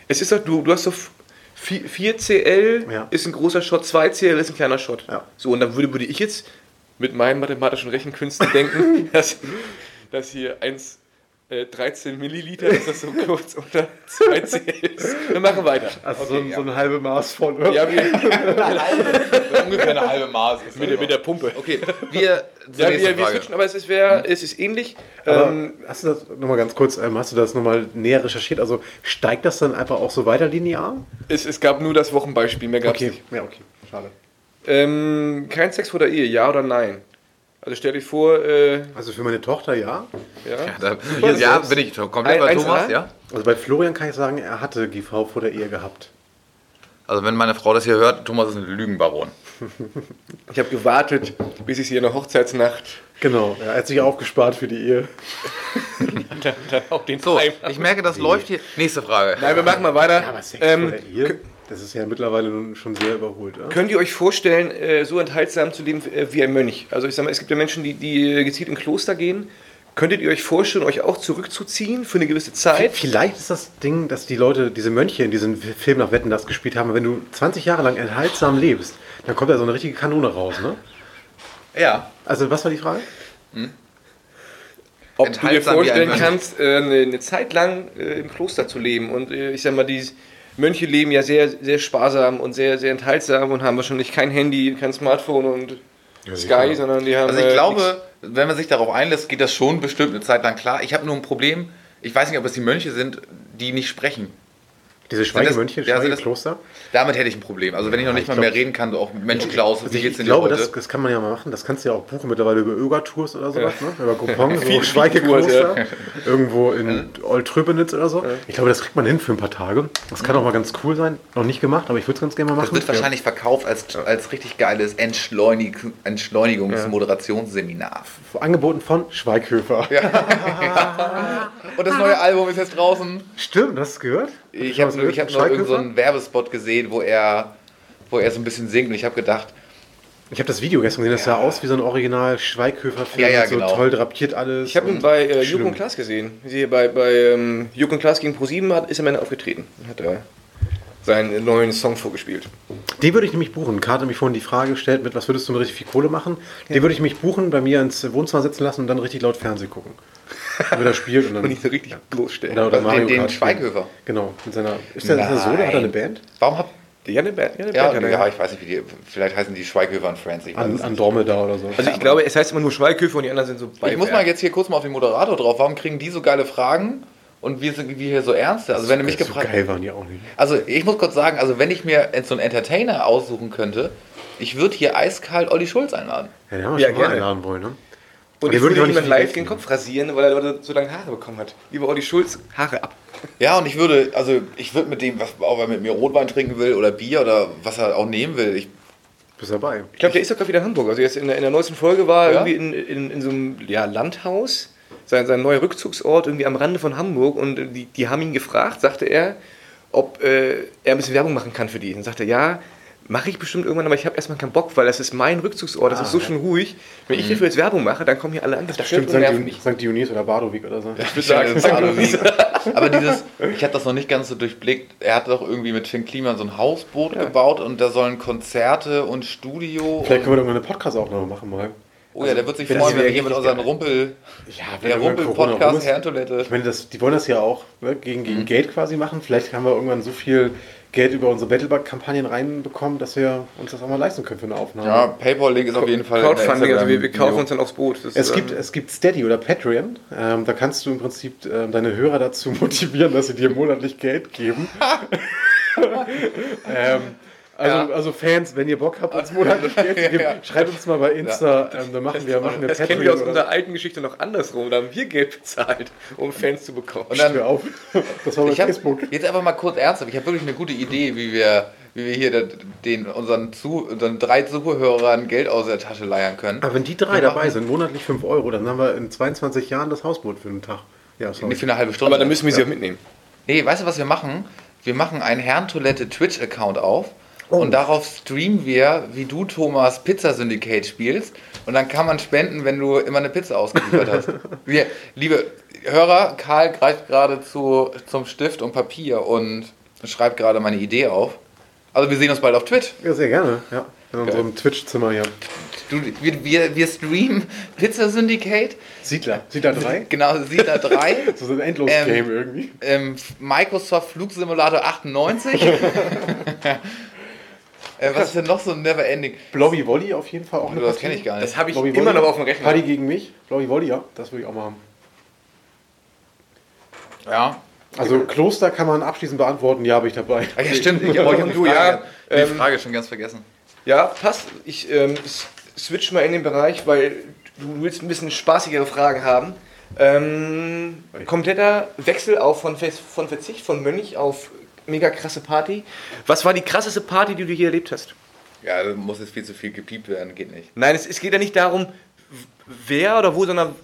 Es ist doch, du, du hast doch 4, 4 CL Ja. ist ein großer Shot, 2 CL ist ein kleiner Shot. Ja. So, und dann würde, würde ich jetzt mit meinen mathematischen Rechenkünsten denken, (laughs) dass, dass hier 1, äh, 13 Milliliter, dass das so kurz unter 2 CL ist. Wir machen weiter. Also so, ein, so ein halbe Maß von. oder? Ja, wir, (laughs) Ungefähr eine halbe Maß. Ist mit, der, mit der Pumpe. Okay, (laughs) wir. Ja, wir, wir switchen, aber es ist, wär, es ist ähnlich. Ähm, hast du das nochmal ganz kurz, ähm, hast du das nochmal näher recherchiert? Also steigt das dann einfach auch so weiter linear? es, es gab nur das Wochenbeispiel, mehr gab es nicht. ja, okay, schade. Ähm, kein Sex vor der Ehe, ja oder nein? Also stell dich vor, äh, Also für meine Tochter ja. ja. Da, ja, bin ich komplett bei Thomas, 1A? ja? Also bei Florian kann ich sagen, er hatte GV vor der Ehe gehabt. Also wenn meine Frau das hier hört, Thomas ist ein Lügenbaron. (laughs) Ich habe gewartet, bis ich sie in der Hochzeitsnacht Genau, er hat sich aufgespart für die Ehe. (laughs) dann, dann auch den So, Time- ich merke, das läuft hier. Nächste Frage. Nein, wir machen mal weiter. Aber Sex ähm, vor der Ehe, das ist ja mittlerweile nun schon sehr überholt. Oder? Könnt ihr euch vorstellen, äh, so enthaltsam zu leben äh, wie ein Mönch? Also ich sag mal, es gibt ja Menschen, die, die äh, gezielt in Kloster gehen. Könntet ihr euch vorstellen, euch auch zurückzuziehen für eine gewisse Zeit? Vielleicht ist das Ding, dass die Leute, diese Mönche in diesem Film nach Wetten das gespielt haben, wenn du 20 Jahre lang enthaltsam lebst, dann kommt da so eine richtige Kanone raus, ne? Ja. Also was war die Frage? Ob du dir vorstellen kannst, eine, Zeit lang im Kloster zu leben. Und ich sag mal, die Mönche leben ja sehr, sehr sparsam und sehr, sehr enthaltsam und haben wahrscheinlich kein Handy, kein Smartphone und Sky, sicher. sondern die haben. Also ich äh, glaube, wenn man sich darauf einlässt, geht das schon bestimmt eine Zeit lang klar. Ich habe nur ein Problem. Ich weiß nicht, ob es die Mönche sind, die nicht sprechen. Diese Schweigemönche, ja, das- Schweigekloster? Damit hätte ich ein Problem. Also wenn ich noch nicht ich mal glaub- mehr reden kann, so auch Mensch Klaus, Also wie ich, geht's ich denn glaube, dir das, das kann man ja mal machen. Das kannst du ja auch buchen mittlerweile über Öga-Tours oder sowas, ne? Über (laughs) Coupons, so Schweigekloster. Irgendwo in Oltröbenitz oder so. Ich glaube, das kriegt man hin für ein paar Tage. Das kann auch mal ganz cool sein. Noch nicht gemacht, aber ich würde es ganz gerne mal Das machen. wird wahrscheinlich verkauft als, als richtig geiles Entschleunig Entschleunigungs-Moderationsseminar. Ja. Angeboten von Schweighöfer. (laughs) Und das neue Album ist jetzt draußen. Stimmt, hast du es gehört? Ich habe nur, ich hab nur irgend so einen Werbespot gesehen, wo er, wo er so ein bisschen singt und ich habe gedacht, Ich habe das Video gestern gesehen, das sah aus wie so ein Original Schweighöfer-Film. Ja, ja, mit so genau. toll drapiert alles. Ich habe ihn bei äh. Joko und Klaas gesehen. Sehe, bei, bei ähm, Joko und Klaas gegen ProSieben hat, ist er am Ende aufgetreten. Hat er seinen neuen Song vorgespielt. Den würde ich nämlich buchen. Karte hat mich vorhin die Frage gestellt, mit was würdest du denn richtig viel Kohle machen? Den würde ich mich buchen, bei mir ins Wohnzimmer setzen lassen und dann richtig laut Fernsehen gucken. Wenn er spielt und dann. (laughs) Und nicht so richtig bloßstellen. Oder, oder den, Mario den spielen. Schweighöfer. Genau, mit seiner. Ist der, der Solo? Hat er eine Band? Warum habt Ja, eine Band. Ja, eine ja, Band hat ja, ich weiß nicht, wie die, vielleicht heißen die Schweighöfer und Friends. Ich, weiß An. Andromeda oder so. Also ich glaube, es heißt immer nur Schweighöfer und die anderen sind so ich muss mal jetzt hier kurz mal auf den Moderator drauf. Warum kriegen die so geile Fragen und wir sind wir hier so ernste? Also wenn du mich so gefragt geil waren die auch nicht. Also ich muss kurz sagen, also wenn ich mir so einen Entertainer aussuchen könnte, ich würde hier eiskalt Olli Schulz einladen. Ja, den haben wir Ja, schon mal gerne. einladen wollen, ne? Und ich würde jemand live den Kopf rasieren, weil er Leute so lange Haare bekommen hat. Lieber Olli Schulz, Haare ab. Ja, und ich würde, also ich würde mit dem, was, ob er mit mir Rotwein trinken will oder Bier oder was er auch nehmen will, ich, Bist dabei. Ich glaube, der ist doch gerade wieder in Hamburg. Also jetzt in der, in der neuesten Folge war er Ja? irgendwie in, in, in so einem ja, Landhaus, sein, sein neuer Rückzugsort irgendwie am Rande von Hamburg und die, die haben ihn gefragt, sagte er, ob äh, er ein bisschen Werbung machen kann für die. Dann sagte er, ja, mache ich bestimmt irgendwann, aber ich habe erstmal keinen Bock, weil das ist mein Rückzugsort, das ist so schön ruhig. Wenn ich hierfür jetzt Werbung mache, dann kommen hier alle an, das Stimmt, und St. Dion-. St. Dionys oder Bardowik oder so. Ich würde (laughs) sagen, (laughs) Aber dieses, ich habe das noch nicht ganz so durchblickt. Er hat doch irgendwie mit Finn Kliman so ein Hausboot gebaut und da sollen Konzerte und Studio. Vielleicht können wir irgendwann eine Podcast-Aufnahme machen mal. oh ja, der wird sich freuen, das wenn wir hier mit unseren Rumpel, Ja, der Rumpel-Podcast. Herrentoilette. Ich meine, das, die wollen das ja auch ne, gegen, Mhm. gegen Geld quasi machen. Vielleicht haben wir irgendwann so viel Geld über unsere Battleback-Kampagnen reinbekommen, dass wir uns das auch mal leisten können für eine Aufnahme. Ja, Paypal-Link ist auf jeden Fall. Crowdfunding, also wir, wir kaufen uns dann aufs Boot. Das, Es ähm, gibt, es gibt Steady oder Patreon. Ähm, da kannst du im Prinzip ähm, deine Hörer dazu (laughs) motivieren, dass sie dir monatlich Geld geben. (laughs) (laughs) ähm, also, Ja. also Fans, wenn ihr Bock habt, uns monatlich Geld zu geben, Ja. schreibt uns mal bei Insta. Ähm, dann machen wir, machen wir das kennen wir aus unserer alten Geschichte noch andersrum. Da haben wir Geld bezahlt, um Fans zu bekommen. Und dann- auf. Das war bei Ich hab, Facebook. jetzt einfach mal kurz ernsthaft. Ich habe wirklich eine gute Idee, wie wir, wie wir hier den, den unseren, zu, unseren drei Zuhörern Geld aus der Tasche leiern können. Aber wenn die drei dabei sind, monatlich 5 Euro, dann haben wir in 22 Jahren das Hausboot für einen Tag. Ja, sorry. Nicht für eine halbe Stunde. Aber dann müssen wir sie auch mitnehmen. Nee, weißt du, was wir machen? Wir machen einen Herrentoilette Twitch-Account auf Oh. und darauf streamen wir, wie du Thomas Pizza Syndicate spielst. Und dann kann man spenden, wenn du immer eine Pizza ausgeliefert hast. (laughs) Wir, liebe Hörer, Karl greift gerade zu, zum Stift und Papier und schreibt gerade meine Idee auf. Also wir sehen uns bald auf Twitch. Ja, sehr gerne. Ja. In unserem Twitch-Zimmer hier. Du, wir, wir, wir streamen Pizza Syndicate, Siedler. Siedler 3? (laughs) genau, Siedler 3. (laughs) So ein Endlos-Game Ähm, irgendwie. ähm, Microsoft Flugsimulator 98. äh, was ist denn noch so ein Neverending? Blobby Wolly auf jeden Fall auch eine Das kenne ich gar nicht. Das habe ich Blobby immer noch auf dem Rechner. Party gegen mich. Blobby Wolly, ja. Das würde ich auch mal haben. Ja. Also Kloster kann man abschließend beantworten. Ja, habe ich dabei. Ah, ja, stimmt. Ich, Ich- ich, und habe die du, Frage, ja, die ähm, Frage schon ganz vergessen. Ja, passt. Ich ähm, switch mal in den Bereich, weil du willst ein bisschen spaßigere Fragen haben. Ähm, kompletter Wechsel auf von, von Verzicht von Mönch auf mega krasse Party. Was war die krasseste Party, die du hier erlebt hast? Ja, da muss jetzt viel zu viel gepiept werden, geht nicht. Nein, es, es geht ja nicht darum, wer oder wo, sondern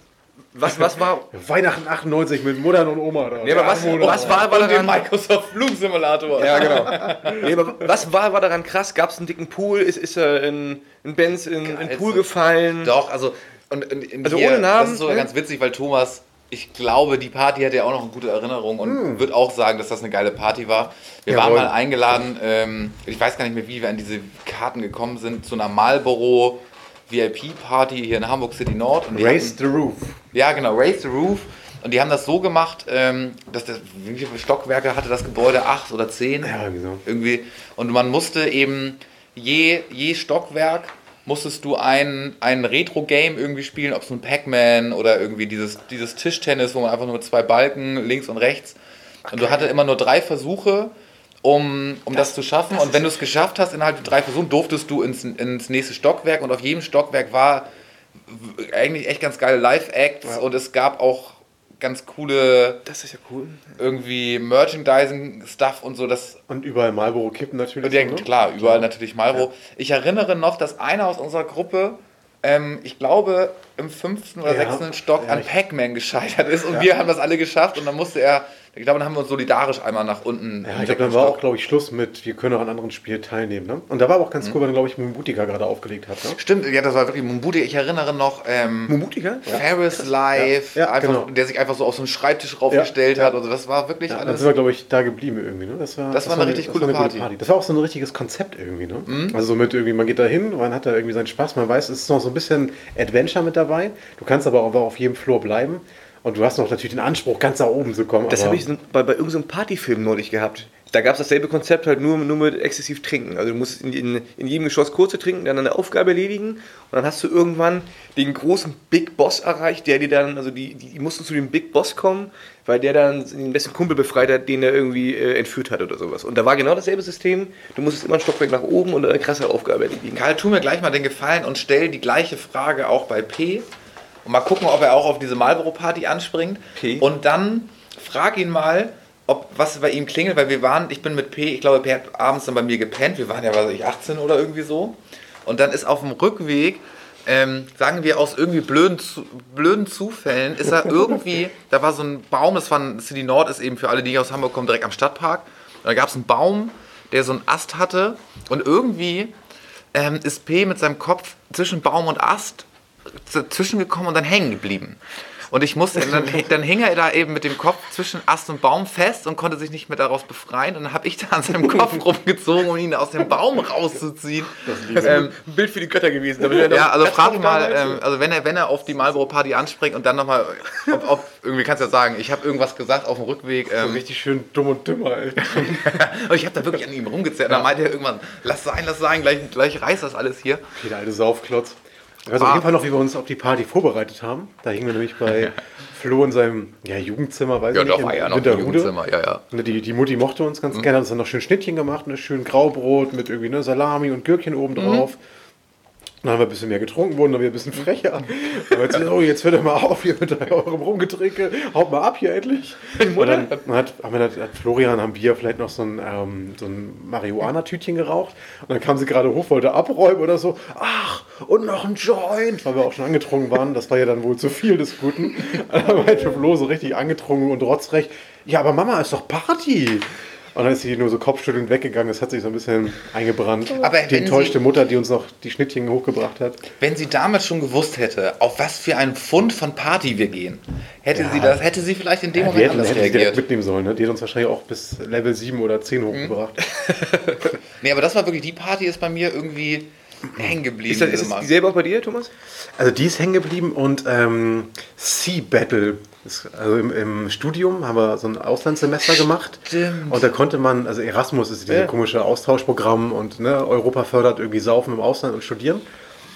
was, was war. (laughs) Weihnachten 98 mit Muttern und Oma. Da. Nee, aber was, was war, war Und daran. Microsoft Flugsimulator. Ja, genau. (laughs) Nee, aber was war, war daran krass? Gab es einen dicken Pool? Ist, ist er in, in Benz in, in den Pool gefallen? Doch, also, und, und, in Also hier, ohne Namen, Das ist sogar ne? ganz witzig, weil Thomas, ich glaube, die Party hat ja auch noch eine gute Erinnerung und wird auch sagen, dass das eine geile Party war. Wir waren Jawohl. mal eingeladen, ähm, ich weiß gar nicht mehr, wie wir an diese Karten gekommen sind, zu einer Marlboro VIP-Party hier in Hamburg City Nord. Raise hatten- the Roof. ja, genau, Raise the Roof. Und die haben das so gemacht, ähm, dass das, wie viele Stockwerke hatte das Gebäude? Acht oder zehn? Ja, so. Irgendwie. Und man musste eben je, je Stockwerk musstest du ein, ein Retro-Game irgendwie spielen, ob es nun Pac-Man oder irgendwie dieses, dieses Tischtennis, wo man einfach nur mit zwei Balken links und rechts. Und du hattest immer nur drei Versuche, um, um das, zu schaffen. Und wenn du es geschafft hast, innerhalb der drei Versuchen, durftest du ins, ins nächste Stockwerk. Und auf jedem Stockwerk war eigentlich echt ganz geile Live-Acts. Und es gab auch ganz coole Das ist ja cool. irgendwie Merchandising-Stuff und so. Das Und überall Marlboro kippen natürlich. ja, so, ne? klar, überall natürlich Marlboro. Ich erinnere noch, dass einer aus unserer Gruppe, ähm, ich glaube, im fünften oder Ja. sechsten Stock Ja, an Pac-Man gescheitert ist und wir haben das alle geschafft und dann musste er, ich glaube, dann haben wir uns solidarisch einmal nach unten. Ja, ich glaube, dann war auch, glaube ich, Schluss mit, wir können auch an anderen Spielen teilnehmen. Ne? Und da war aber auch ganz Mhm. cool, weil glaube ich, Mumbutika gerade aufgelegt hat. Ne? Stimmt, ja, das war wirklich Mumbuti. Ich erinnere noch, ähm, Mumutiger? Ferris Live, Ja, ja, einfach, genau. der sich einfach so auf so einen Schreibtisch raufgestellt Ja, hat. Also das war wirklich Ja, dann alles. sind wir, glaube ich, da geblieben irgendwie. Ne? Das war, Das war eine richtig das coole eine Party. Mhm. Das war auch so ein richtiges Konzept irgendwie. Ne? Also so mit irgendwie, man geht da hin, man hat da irgendwie seinen Spaß, man weiß, es ist noch so ein bisschen Adventure mit dabei. Du kannst aber auch auf jedem Floor bleiben. Und du hast noch natürlich den Anspruch, ganz nach oben zu kommen. Das habe ich bei, bei irgendeinem Partyfilm neulich gehabt. Da gab es dasselbe Konzept, halt nur, nur mit exzessiv trinken. Also du musst in, in, in jedem Geschoss kurze trinken, dann eine Aufgabe erledigen und dann hast du irgendwann den großen Big Boss erreicht, der dir dann, also die, die, die mussten zu dem Big Boss kommen, weil der dann den besten Kumpel befreit hat, den er irgendwie äh, entführt hat oder sowas. Und da war genau dasselbe System. Du musstest immer ein Stockwerk nach oben und eine krasse Aufgabe erledigen. Karl, tu mir gleich mal den Gefallen und stell die gleiche Frage auch bei P. Und mal gucken, ob er auch auf diese Marlboro-Party anspringt. P? Und dann frag ihn mal, ob was bei ihm klingelt, weil wir waren, ich bin mit P, ich glaube, P hat abends dann bei mir gepennt. Wir waren ja, weiß ich, 18 oder irgendwie so. Und dann ist auf dem Rückweg, ähm, sagen wir aus irgendwie blöden, Zu- blöden Zufällen, ist er irgendwie, (laughs) da war so ein Baum, das war ein City Nord, ist eben für alle, die aus Hamburg kommen, direkt am Stadtpark. Und da gab es einen Baum, der so einen Ast hatte und irgendwie ähm, ist P mit seinem Kopf zwischen Baum und Ast dazwischen gekommen und dann hängen geblieben. Und ich musste, dann, (laughs) dann hing er da eben mit dem Kopf zwischen Ast und Baum fest und konnte sich nicht mehr daraus befreien. Und dann habe ich da an seinem Kopf (laughs) rumgezogen, um ihn aus dem Baum rauszuziehen. Ähm, Ein Bild für die Götter gewesen. ja, also das frag mal, ähm, also wenn er, wenn er auf die Marlboro Party anspringt und dann nochmal, ob, ob, irgendwie kannst du ja sagen, ich habe irgendwas gesagt auf dem Rückweg. Ähm, Richtig schön dumm und dümmer, ey. (laughs) und ich habe da wirklich an ihm rumgezerrt. Und dann meinte er irgendwann, lass sein, lass sein, gleich, gleich reißt das alles hier. Okay, der alte Saufklotz. Ich weiß auf Ah. jeden Fall noch, wie wir uns auf die Party vorbereitet haben. Da hingen wir nämlich bei (laughs) Flo in seinem ja, Jugendzimmer, weiß Ja, ich nicht, doch, war in ja noch Winterhude. Jugendzimmer, ja, ja. Die, die Mutti mochte uns ganz gerne, hat uns dann noch schön Schnittchen gemacht, ne, schön Graubrot mit irgendwie ne, Salami und Gürkchen oben drauf. Dann haben wir ein bisschen mehr getrunken, wurden dann wieder ein bisschen frecher. (laughs) Aber jetzt, oh, jetzt hört ihr mal auf hier mit eurem Rumgetränke, haut mal ab hier endlich. Und dann, hat, haben wir, hat Florian am Bier vielleicht noch so ein, ähm, so ein Marihuana-Tütchen geraucht. Und dann kam sie gerade hoch, wollte abräumen oder so. Ach, und noch ein Joint, weil wir auch schon angetrunken waren. Das war ja dann wohl zu viel des Guten. (laughs) Dann meinte Flo so richtig angetrunken und rotzrecht. Ja, aber Mama, ist doch Party. Und dann ist sie nur so kopfschüttelnd weggegangen. Das hat sich so ein bisschen eingebrannt. Aber die enttäuschte sie- Mutter, die uns noch die Schnittchen hochgebracht hat. Wenn sie damals schon gewusst hätte, auf was für einen Pfund von Party wir gehen, hätte Ja. sie das, hätte sie vielleicht in dem Ja, Moment hätten, anders hätten sie direkt reagiert. mitnehmen sollen. Ne? Die hat uns wahrscheinlich auch bis Level 7 oder 10 hochgebracht. (laughs) Nee, aber das war wirklich, die Party ist bei mir irgendwie hängen geblieben. Ist das, ist Mal. dieselbe auch bei dir, Thomas? Also die ist hängen geblieben und ähm, Sea Battle. Also im, im Studium haben wir so ein Auslandssemester gemacht. Stimmt. Und da konnte man, also Erasmus ist dieses Ja. komische Austauschprogramm und ne, Europa fördert irgendwie Saufen im Ausland und Studieren.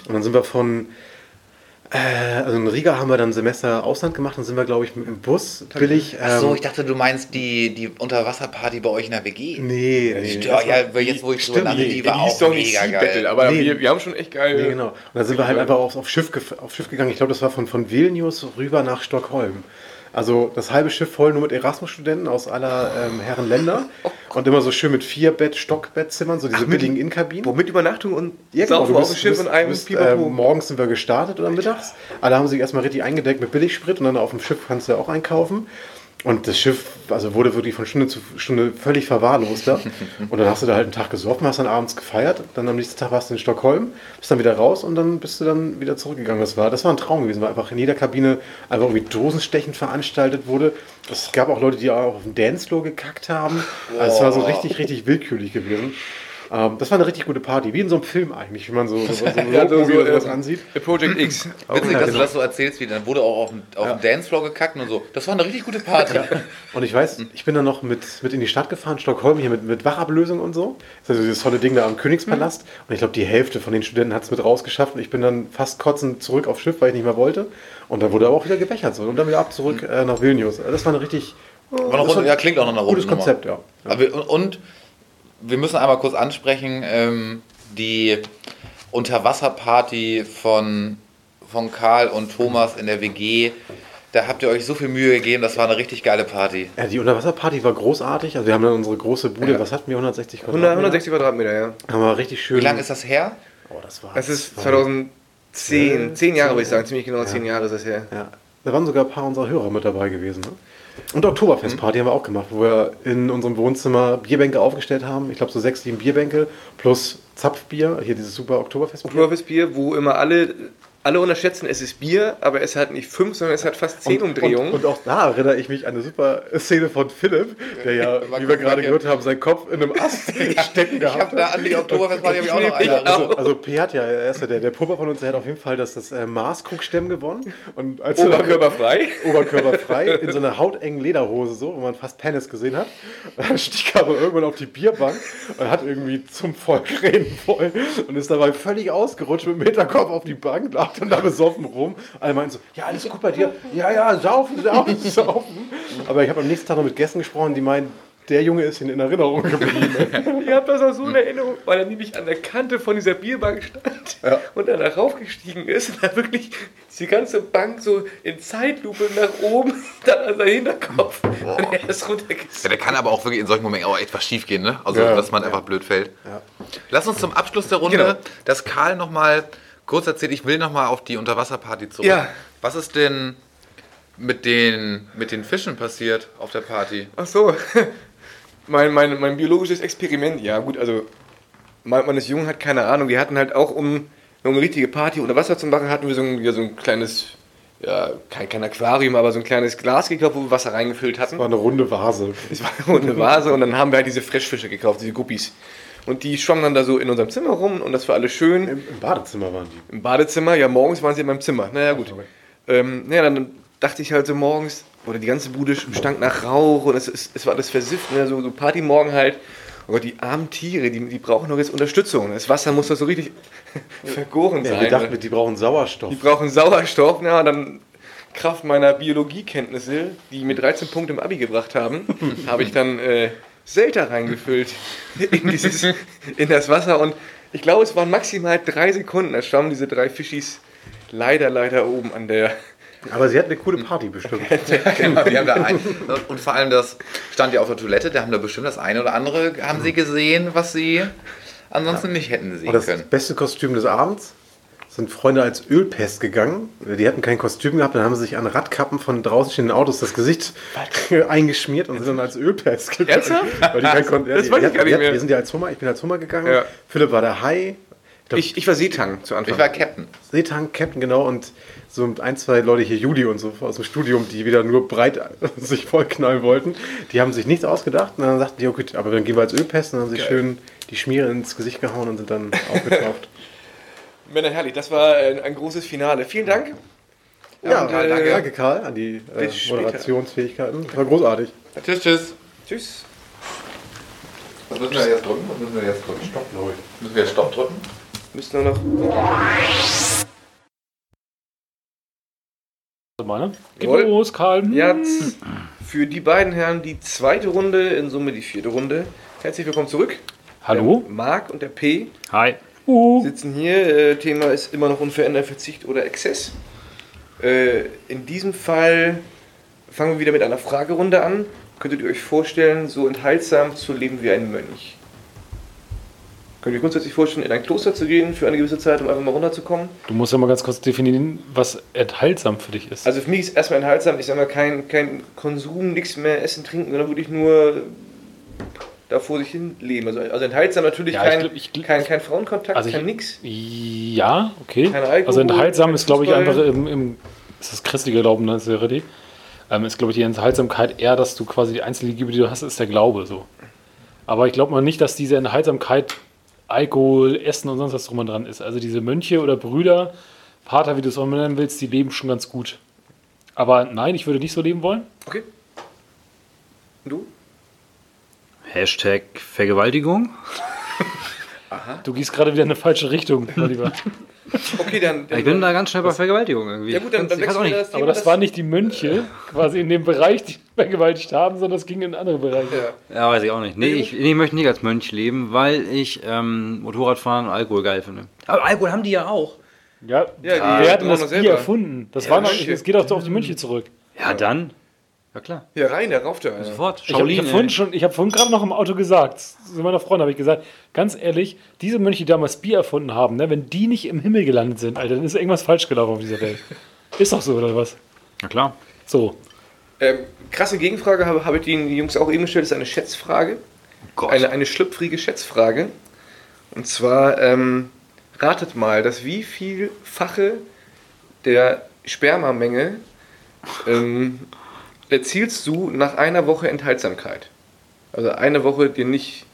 Und dann sind wir von, also in Riga haben wir dann ein Semester Ausland gemacht, dann sind wir, glaube ich, mit dem Bus billig. Ach so, ähm, ich dachte, du meinst die, die Unterwasserparty bei euch in der WG. Nee, nee. Ja, ja, jetzt, wo ich Stimmt, nachdenke, nee, die war auch doch nicht mega geil. Battle, aber Nee. wir, wir haben schon echt geil. Nee, genau. Und dann sind wir halt einfach aufs, auf, Schiff auf Schiff gegangen. Ich glaube, das war von, von Vilnius rüber nach Stockholm. Also das halbe Schiff voll nur mit Erasmus-Studenten aus aller ähm, Herren Länder. (laughs) Und immer so schön mit vier Bett, Stockbettzimmern, so diese billigen Innenkabinen. Wo mit Übernachtung und Ja, genau, du auf bist, dem Schiff bist, und einem bist, ähm, Morgens sind wir gestartet oder mittags. Alle haben sich erstmal richtig eingedeckt mit Billigsprit und dann auf dem Schiff kannst du ja auch einkaufen. Und das Schiff also wurde wirklich von Stunde zu Stunde völlig verwahrlost. (laughs) Und dann hast du da halt einen Tag gesoffen, hast dann abends gefeiert. Dann am nächsten Tag warst du in Stockholm, bist dann wieder raus und dann bist du dann wieder zurückgegangen. Das war, das war ein Traum gewesen, weil einfach in jeder Kabine einfach irgendwie Dosenstechen veranstaltet wurde. Es gab auch Leute, die auch auf dem Dancefloor gekackt haben. Also es war so richtig, richtig willkürlich gewesen. Ähm, das war eine richtig gute Party, wie in so einem Film eigentlich, wie man so, so, so, (laughs) Ja, so, so, ähm, ansieht. Project X. (laughs) Witzig, Ja, dass genau. du das so erzählst, wie dann wurde auch auf dem, auf dem Dancefloor gekackt und so. Das war eine richtig gute Party. Und ich weiß, ich bin dann noch mit, mit in die Stadt gefahren, Stockholm, hier mit, mit Wachablösung und so. Das ist also dieses tolle Ding da am Königspalast. Und ich glaube, die Hälfte von den Studenten hat es mit rausgeschafft. Und ich bin dann fast kotzend zurück aufs Schiff, weil ich nicht mehr wollte. Und dann wurde aber auch wieder gebechert. So. Und dann wieder ab zurück äh, nach Vilnius. Also Das war eine richtig War noch runter, ja, klingt auch noch eine gutes Runde. Konzept, ja. Aber und, und wir müssen einmal kurz ansprechen, ähm, die Unterwasserparty von, von Karl und Thomas in der WG. Da habt ihr euch so viel Mühe gegeben, das war eine richtig geile Party. ja. Die Unterwasserparty war großartig. Also wir haben dann unsere große Bude, was hatten wir, 160 Quadratmeter? 100, 160 Quadratmeter, ja. Haben wir richtig schön. Wie lange ist das her? Oh, das war Das ist zwei- 2010, 10 Jahre würde ich sagen, ziemlich genau 10 Jahre ist das her. Ja, da waren sogar ein paar unserer Hörer mit dabei gewesen. Ne? Und Oktoberfestparty haben wir auch gemacht, wo wir in unserem Wohnzimmer Bierbänke aufgestellt haben. Ich glaube so sechs, sieben Bierbänke plus Zapfbier. Hier dieses super Oktoberfestbier. Oktoberfestbier, wo immer alle, alle unterschätzen, es ist Bier, aber es hat nicht 5, sondern es hat fast 10 Umdrehungen. Und, und auch da erinnere ich mich an eine super Szene von Philipp, der ja, Mal wie wir gerade gehört haben, seinen Kopf in einem Ast (laughs) stecken Ich gehabt habe da an die Oktoberfestparty ich auch noch Ich eine. auch. Also, Also, P hat ja, er ist ja der, der Pupper von uns, der hat auf jeden Fall das, das äh, Maßkrugstemm gewonnen. Und als er dann- Oberkörperfrei. oberkörperfrei, in so einer hautengen Lederhose, so, wo man fast Penis gesehen hat. Und dann stieg er aber irgendwann auf die Bierbank und hat irgendwie zum Volk reden wollen und ist dabei völlig ausgerutscht mit dem Hinterkopf auf die Bank, lag dann da besoffen rum. Alle meinten so, ja, alles gut bei dir? Ja, ja, saufen, saufen, (laughs) saufen. Aber ich habe am nächsten Tag noch mit Gästen gesprochen, die meinen, der Junge ist ihnen in Erinnerung geblieben. (laughs) Ihr habt das auch so in Erinnerung, weil er nämlich an der Kante von dieser Bierbank stand und dann da raufgestiegen ist und dann wirklich die ganze Bank so in Zeitlupe nach oben, (laughs) dann an seinen Hinterkopf und er ist runtergezogen. ja, der kann aber auch wirklich in solchen Momenten auch etwas schief gehen, ne? Also, Ja, dass man ja. einfach blöd fällt. Ja. Lass uns zum Abschluss der Runde, Genau. dass Karl nochmal kurz erzählt, ich will nochmal auf die Unterwasserparty zurück. Ja. Was ist denn mit den, mit den Fischen passiert auf der Party? Ach so. (laughs) mein, mein, mein biologisches Experiment, ja gut, also man, man ist jung, hat keine Ahnung. Wir hatten halt auch, um, um eine richtige Party unter Wasser zu machen, hatten wir so ein, ja, so ein kleines, ja, kein, kein Aquarium, aber so ein kleines Glas gekauft, wo wir Wasser reingefüllt hatten. War eine runde Vase. Es war eine Vase und dann haben wir halt diese Freshfische gekauft, diese Guppies. Und die schwammen dann da so in unserem Zimmer rum und das war alles schön. Im, Im Badezimmer waren die. Im Badezimmer, ja, morgens waren sie in meinem Zimmer. Naja, gut. okay. Ähm, naja, dann dachte ich halt so morgens, oder die ganze Bude stank nach Rauch und es, es, es war alles versifft, ne? so, so Partymorgen halt. Oh Gott, die armen Tiere, die, die brauchen doch jetzt Unterstützung. Das Wasser muss doch so richtig (laughs) vergoren Ja, sein. wir dachten, ne? die brauchen Sauerstoff. Die brauchen Sauerstoff, na, dann Kraft meiner Biologiekenntnisse, die mir 13 Punkte im Abi gebracht haben, (laughs) habe ich dann äh, Selter reingefüllt in, dieses, in das Wasser und ich glaube, es waren maximal drei Sekunden, da schwammen diese drei Fischis leider, leider oben an der... Aber sie hatten eine coole Party bestimmt. (laughs) Genau, die haben da ein, und vor allem das stand ja auf der Toilette, da haben da bestimmt das eine oder andere, haben sie gesehen, was sie ansonsten nicht hätten sehen Und das können. beste Kostüm des Abends sind Freunde als Ölpest gegangen. Die hatten kein Kostüm gehabt, dann haben sie sich an Radkappen von draußen stehenden Autos das Gesicht (laughs) eingeschmiert und sind dann als Ölpest gegangen. Ernsthaft? (laughs) Weil die kein Kon- Das ja, weiß die- ich gar nicht mehr. Wir sind ja als Hummer, ich bin als Hummer gegangen. Ja. Philipp war der Hai. glaub, Ich, ich war Seetang zu Anfang. Ich war Captain. Seetank, Captain, genau, und so ein, zwei Leute hier, Judy und so aus dem Studium, die wieder nur breit (laughs) sich vollknallen wollten, die haben sich nichts ausgedacht und dann sagten die, oh gut, aber dann gehen wir als Ölpest und dann haben sie schön die Schmiere ins Gesicht gehauen und sind dann aufgetaucht. Männer, herrlich, das war ein, ein großes Finale. Vielen Dank. ja, Und, danke, äh, danke Karl an die äh. Moderationsfähigkeiten. Das war großartig. Tschüss, tschüss. Tschüss. Was müssen wir jetzt drücken? Was müssen wir jetzt drücken? Stopp, glaube Müssen wir jetzt Stopp drücken? Müssen wir noch. Mal, ne? Geht Jawohl. los, Karl. Jetzt für die beiden Herren die zweite Runde, in Summe die vierte Runde. Herzlich willkommen zurück. Hallo. Der Marc und der P Hi. Uh. sitzen hier. Äh, Thema ist immer noch unveränderter Verzicht oder Exzess. Äh, in diesem Fall fangen wir wieder mit einer Fragerunde an. Könntet ihr euch vorstellen, so enthaltsam zu leben wie ein Mönch? Könnt ihr euch grundsätzlich vorstellen, in ein Kloster zu gehen für eine gewisse Zeit, um einfach mal runterzukommen? Du musst ja mal ganz kurz definieren, was enthaltsam für dich ist. Also für mich ist erstmal enthaltsam, ich sag mal, kein, kein Konsum, nichts mehr essen, trinken, sondern wirklich nur da vor sich hin leben. Also, also enthaltsam natürlich Ja, ich kein, glaub- ich glaub- kein, kein Frauenkontakt, Also ich- kein nix. ja, okay. Kein Alkohol, also enthaltsam ist, glaube ich, einfach im, im ist das christliche Glauben, ne? ist ja richtig. Ähm, ist, glaube ich, die Enthaltsamkeit eher, dass du quasi die einzige Liebe, die du hast, ist der Glaube. So. Aber ich glaube mal nicht, dass diese Enthaltsamkeit Alkohol, Essen und sonst was drum und dran ist. Also diese Mönche oder Brüder, Pater, wie du es auch nennen willst, die leben schon ganz gut. Aber nein, ich würde nicht so leben wollen. Okay. Und du? Hashtag Vergewaltigung. Du gehst gerade wieder in eine falsche Richtung, mein Lieber. (laughs) Okay, dann. dann Ich bin da ganz schnell bei Vergewaltigung irgendwie. ja gut, dann, dann wechseln auch wir nicht. das Thema. Aber das waren nicht die Mönche quasi in dem Bereich, die (laughs) vergewaltigt haben, sondern es ging in andere Bereiche. Ja. Ja, weiß ich auch nicht. Nee, ich, nee, ich möchte nicht als Mönch leben, weil ich ähm, Motorradfahren und Alkohol geil finde. Aber Alkohol haben die ja auch. Ja, Ja, die wer hat denn das Bier erfunden? Das Ja, war noch, es geht auch auf die Mönche zurück. Ja, dann. Ja, klar. Ja, rein, der rauft einer. Sofort. Ich habe hab vorhin, ey. schon- ich hab vorhin gerade noch im Auto gesagt, zu meiner Freundin habe ich gesagt, ganz ehrlich, diese Mönche, die damals Bier erfunden haben, ne, wenn die nicht im Himmel gelandet sind, Alter, dann ist irgendwas falsch gelaufen auf dieser Welt. (laughs) Ist doch so, oder was? Ja, klar. So. Ähm, krasse Gegenfrage habe, habe ich den Jungs auch eben gestellt, das ist eine Schätzfrage. Gott. Eine, eine schlüpfrige Schätzfrage. Und zwar, ähm, ratet mal, dass wie vielfache der Spermamenge ähm, erzielst du nach einer Woche Enthaltsamkeit? Also eine Woche dir nicht,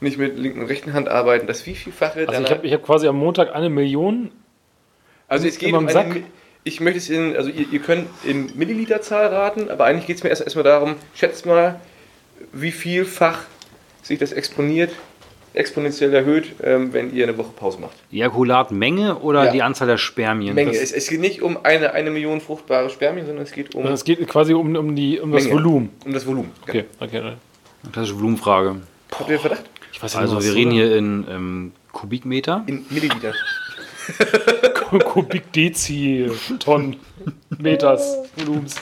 nicht mit linken und rechten Hand arbeiten, das wie vielfache Also ich habe ich hab quasi am Montag eine Million. Also es geht um eine, ich möchte es in, also ihr, ihr könnt in Milliliterzahl raten, aber eigentlich geht es mir erst erstmal darum, schätzt mal, wie vielfach sich das exponiert, exponentiell erhöht, ähm, wenn ihr eine Woche Pause macht. Die Ejakulatmenge oder Ja. die Anzahl der Spermien? Menge. Es, es geht nicht um eine, eine Million fruchtbare Spermien, sondern es geht um, Es geht quasi um, um, die, um das. Volumen. um das Volumen. Okay, okay. Klassische Volumenfrage. Habt ihr Verdacht? Ich weiß ja Also nicht, wir was reden hier in ähm, Kubikmeter. In Milliliter. Kubik Dezi, Tonnen, Meters, Volumens.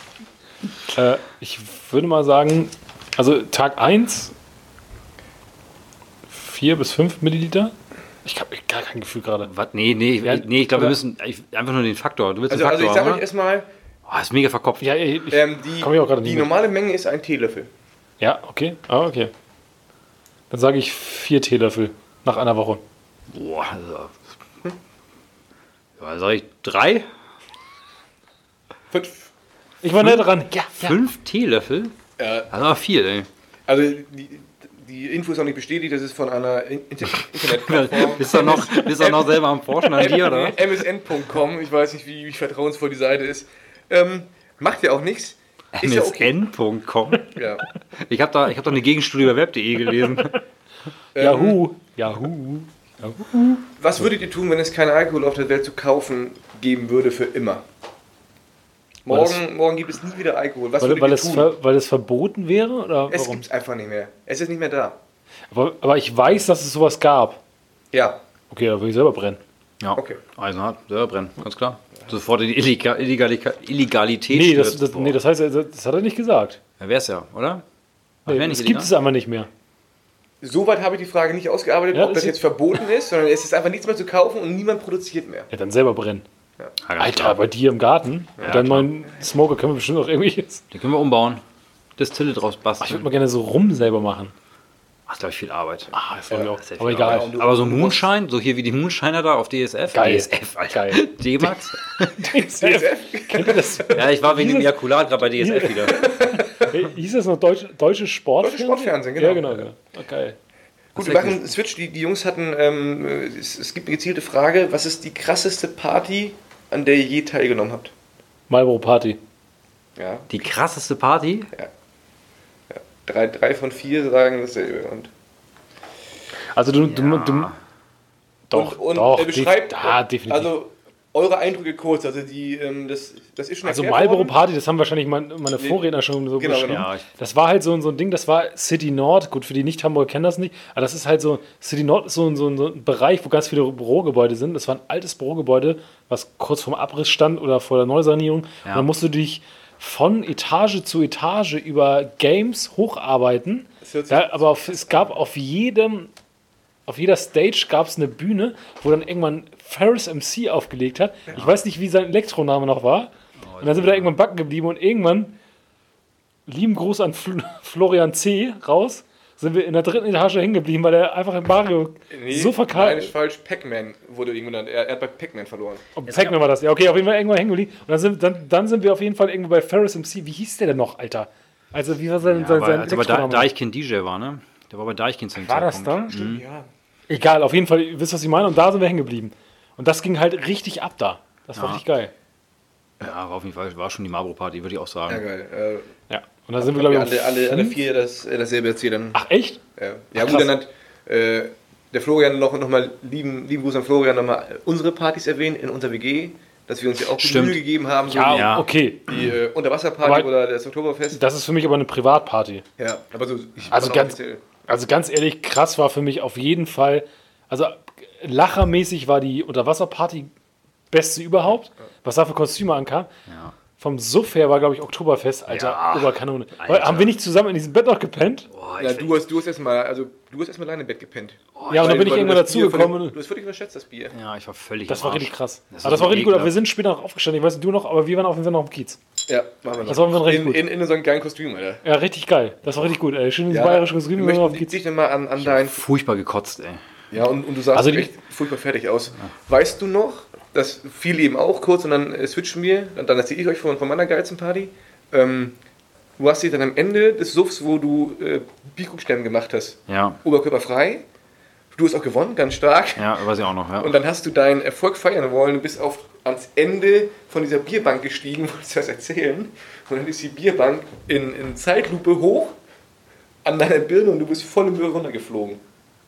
Äh, ich würde mal sagen, also Tag 1 4 bis 5 Milliliter. Ich habe gar kein Gefühl gerade. Was? Nee, nee, Ja, nee ich glaube, wir müssen ich, einfach nur den Faktor. Du willst Also, den also ich Faktor sage haben, euch oder? erstmal, Oh, ist mega verkopft. Ja, ich, ähm, die, ich die normale Menge ist ein Teelöffel. ja, okay. Ah, okay. Dann sage ich 4 Teelöffel nach einer Woche. Boah, also. Ja, sag ich drei? Fünf. Ich war näher dran. Ja, ja. Fünf Teelöffel? Ja. Das ist aber viel, ey. Also die, die Info ist auch nicht bestätigt, das ist von einer In- Inter (laughs) Internetplattform. Bist du noch, bist du noch selber am Forschen an dir, oder? MSN.com, ich weiß nicht, wie, wie vertrauensvoll die Seite ist. Ähm, macht ja auch nichts. Ist ja okay. MSN.com. Ja. Ich habe da, ich hab doch eine Gegenstudie bei web.de gelesen. (laughs) Ähm, Yahoo. Yahoo. Was würdet ihr tun, wenn es keinen Alkohol auf der Welt zu kaufen geben würde für immer? Es- Morgen, morgen gibt es nie wieder Alkohol. Was Weil, weil, es tun? ver, weil es verboten wäre? Oder es gibt es einfach nicht mehr. Es ist nicht mehr da. Aber, aber ich weiß, dass es sowas gab. Ja, Okay, da würde ich selber brennen. Ja, Okay. Eisenhart, selber brennen, ganz klar. Sofort die Illega Illegalika Illegalität. Nee, das, das, nee, das heißt, das, das hat er nicht gesagt. Ja, wär's ja, oder? Ach, Nee, es nicht gibt es illegal? einfach nicht mehr. soweit habe ich die Frage nicht ausgearbeitet, Ja, ob das jetzt verboten ist, sondern es ist einfach nichts mehr zu kaufen und niemand produziert mehr. Ja, dann selber brennen. Ja, Alter, klar. bei dir im Garten. Ja, und deinen klar. neuen Smoker können wir bestimmt auch irgendwie. Den können wir umbauen. Distille draus Ich würde basteln. mal gerne so rum selber machen. Ach, glaube ich, viel Arbeit. Ah, das war mir auch. Ist ja Aber egal. Arbeit. Aber so Moonshine, so hier wie die Moonshiner da auf DSF. Geil. DSF, Alter. Geil. (laughs) D-Max. Kennt ihr das? Ja, ich war wegen dem Ejakulat gerade bei DSF wieder. Hey, Hieß das noch Deutsch, deutsche Sportfernsehen? Deutsche Sportfernsehen, genau. Ja, genau. genau. Oh, geil. Gut, wir ist machen Switch. Die, die Jungs hatten, ähm, es, es gibt eine gezielte Frage, was ist die krasseste Party, an der ihr je teilgenommen habt? Marlboro Party. Ja, Die krasseste Party? drei, drei von vier sagen dasselbe. Und, Also du, du, du doch, und, und doch, er beschreibt, ah, definitiv. Also eure Eindrücke kurz, also die, ähm, das, das ist schon Also Marlboro worden. Party, das haben wahrscheinlich mein, meine Vorredner schon so Genau, beschrieben. genau. Ja, Das war halt so, ein- so ein Ding, das war City Nord. Gut, für die Nicht-Hamburger kennen das nicht. Aber das ist halt so, City Nord ist so, ein- so, ein- so ein Bereich, wo ganz viele Bürogebäude sind. Das war ein altes Bürogebäude, was kurz vorm Abriss stand oder vor der Neusanierung. Ja. Und dann musst du dich von Etage zu Etage über Games hocharbeiten. Ja, aber auf, es gab auf jedem, auf jeder Stage gab es eine Bühne, wo dann irgendwann Ferris MC aufgelegt hat. Ich weiß nicht, wie sein Elektroname noch war. und dann sind wir da irgendwann backen geblieben und irgendwann, lieben Gruß an Fl Florian C. raus, sind wir in der dritten Etage hängen geblieben, weil er einfach in Mario Nee, so Nein, verkauft. ist falsch. Pac-Man wurde irgendwann, dann- er, er hat bei Pac-Man verloren. Und Pac-Man war das. Ja, okay, auf jeden Fall irgendwann hängen geblieben. Und dann sind, dann, dann sind wir auf jeden Fall irgendwo bei Ferris MC. Wie hieß der denn noch, Alter? Also, wie war sein, Ja, sein, aber, sein als aber da, Elektroname? Deichkind DJ war, ne? Der war bei Deichkind zum War das da? Zeitpunkt. Ja. Egal, auf jeden Fall, ihr wisst, was ich meine. Und da sind wir hängen geblieben. Und das ging halt richtig ab da. Das war Ja. richtig geil. Ja, war auf jeden Fall, war schon die Marlboro Party, würde ich auch Ja, sagen. geil. Äh, Ja. Und da sind wir, glaube ich, alle, alle, alle vier das, äh, dasselbe erzählen. Ach, echt? Ja, ja Ach, gut, dann hat äh, der Florian noch, noch mal lieben, lieben Gruß an Florian nochmal unsere Partys erwähnt in unserer WG, dass wir uns ja auch die. Mühe gegeben haben, so Ja, die, Ja. okay. die äh, Unterwasserparty Aber- oder das Oktoberfest. Das ist für mich aber eine Privatparty. Ja, aber so ich Also ganz, offiziell. Also ganz ehrlich, krass war für mich auf jeden Fall, also lachermäßig war die Unterwasserparty beste überhaupt, was da für Kostüme ankam. Ja. Vom Suff her war, glaube ich, Oktoberfest, Alter, Ja. Oberkanone. Alter. Haben wir nicht zusammen in diesem Bett noch gepennt? Boah, Ja, ich, du hast, du hast erstmal, also du hast erstmal alleine im Bett gepennt. ja, und dann bin ich irgendwann dazugekommen. Du hast völlig unterschätzt, das Bier. ja, ich war völlig Das war richtig krass. Das aber das war richtig gut, aber wir sind später noch aufgestanden. Ich weiß nicht, du noch, aber wir waren auf jeden Fall noch im Kiez. Ja, machen wir noch. Das war richtig in, gut. in, in so einem geilen Kostüm, Alter. Ja, richtig geil. Das war richtig gut, ey. Schön dieses Ja, bayerische Kostüm. wir waren auf dem Kiez. dich nochmal an, an dein... Furchtbar gekotzt, ey. Ja, und, und du sahst Also die- echt furchtbar fertig aus. Weißt du noch, das fiel eben auch kurz und dann äh, switchen wir, und dann erzähle ich euch von, von meiner geilsten Party. Ähm, du hast dich dann am Ende des Suffs, wo du äh, Bierkrugstämmen gemacht hast, Ja, oberkörperfrei. Du hast auch gewonnen, ganz stark. ja, weiß ich auch noch, ja. Und dann hast du deinen Erfolg feiern wollen, du bist auf, ans Ende von dieser Bierbank gestiegen, (laughs) wolltest du das erzählen. Und dann ist die Bierbank in, in Zeitlupe hoch an deiner Birne und du bist voll im Müll runtergeflogen.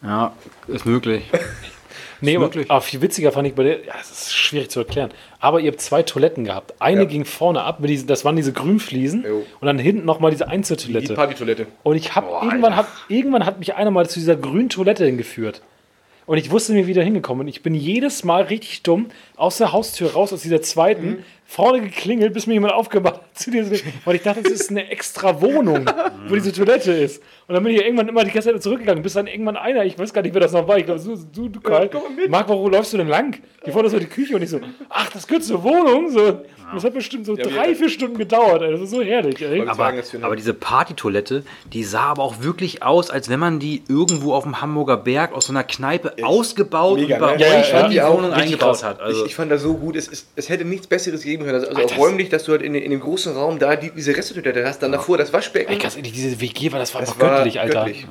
Ja, ist möglich. (laughs) Nee, aber, viel witziger fand ich bei der, ja, das ist schwierig zu erklären, aber ihr habt zwei Toiletten gehabt. Eine Ja. ging vorne ab, mit diesen, das waren diese Grünfliesen Jo. und dann hinten nochmal diese Die Einzeltoilette. Partytoilette. Und ich habe irgendwann, hat, irgendwann hat mich einer mal zu dieser grünen Toilette hingeführt. Und ich wusste mir wieder hingekommen. Und ich bin jedes Mal richtig dumm aus der Haustür raus, aus dieser zweiten, vorne geklingelt, bis mir jemand aufgemacht hat. zu dir so- Weil ich dachte, das ist eine extra Wohnung, wo diese Toilette ist. Und dann bin ich irgendwann immer die ganze Zeit zurückgegangen, bis dann irgendwann einer, ich weiß gar nicht, wer das noch war, ich glaube, du, du, du Karl, Marc, wo läufst du denn lang? Hier vorne ist so die Küche und ich so, ach, das gehört zur Wohnung? So, das hat bestimmt so drei, vier Stunden gedauert, ey. das ist so herrlich. Ey. Aber- Aber, diese Partytoilette, die sah aber auch wirklich aus, als wenn man die irgendwo auf dem Hamburger Berg aus so einer Kneipe ausgebaut Mega, und bei ne? euch Ja, in ja, die ja. Wohnung eingebaut hat. Also, ich, ich fand das so gut, es, es, es hätte nichts Besseres geben können. Also, also auch räumlich, dass du halt in, den- in dem großen Raum da die, diese Resttoilette hast, dann davor das Waschbecken. Ey, ganz ehrlich, diese WG war, das war das einfach war göttlich, Alter. göttlich.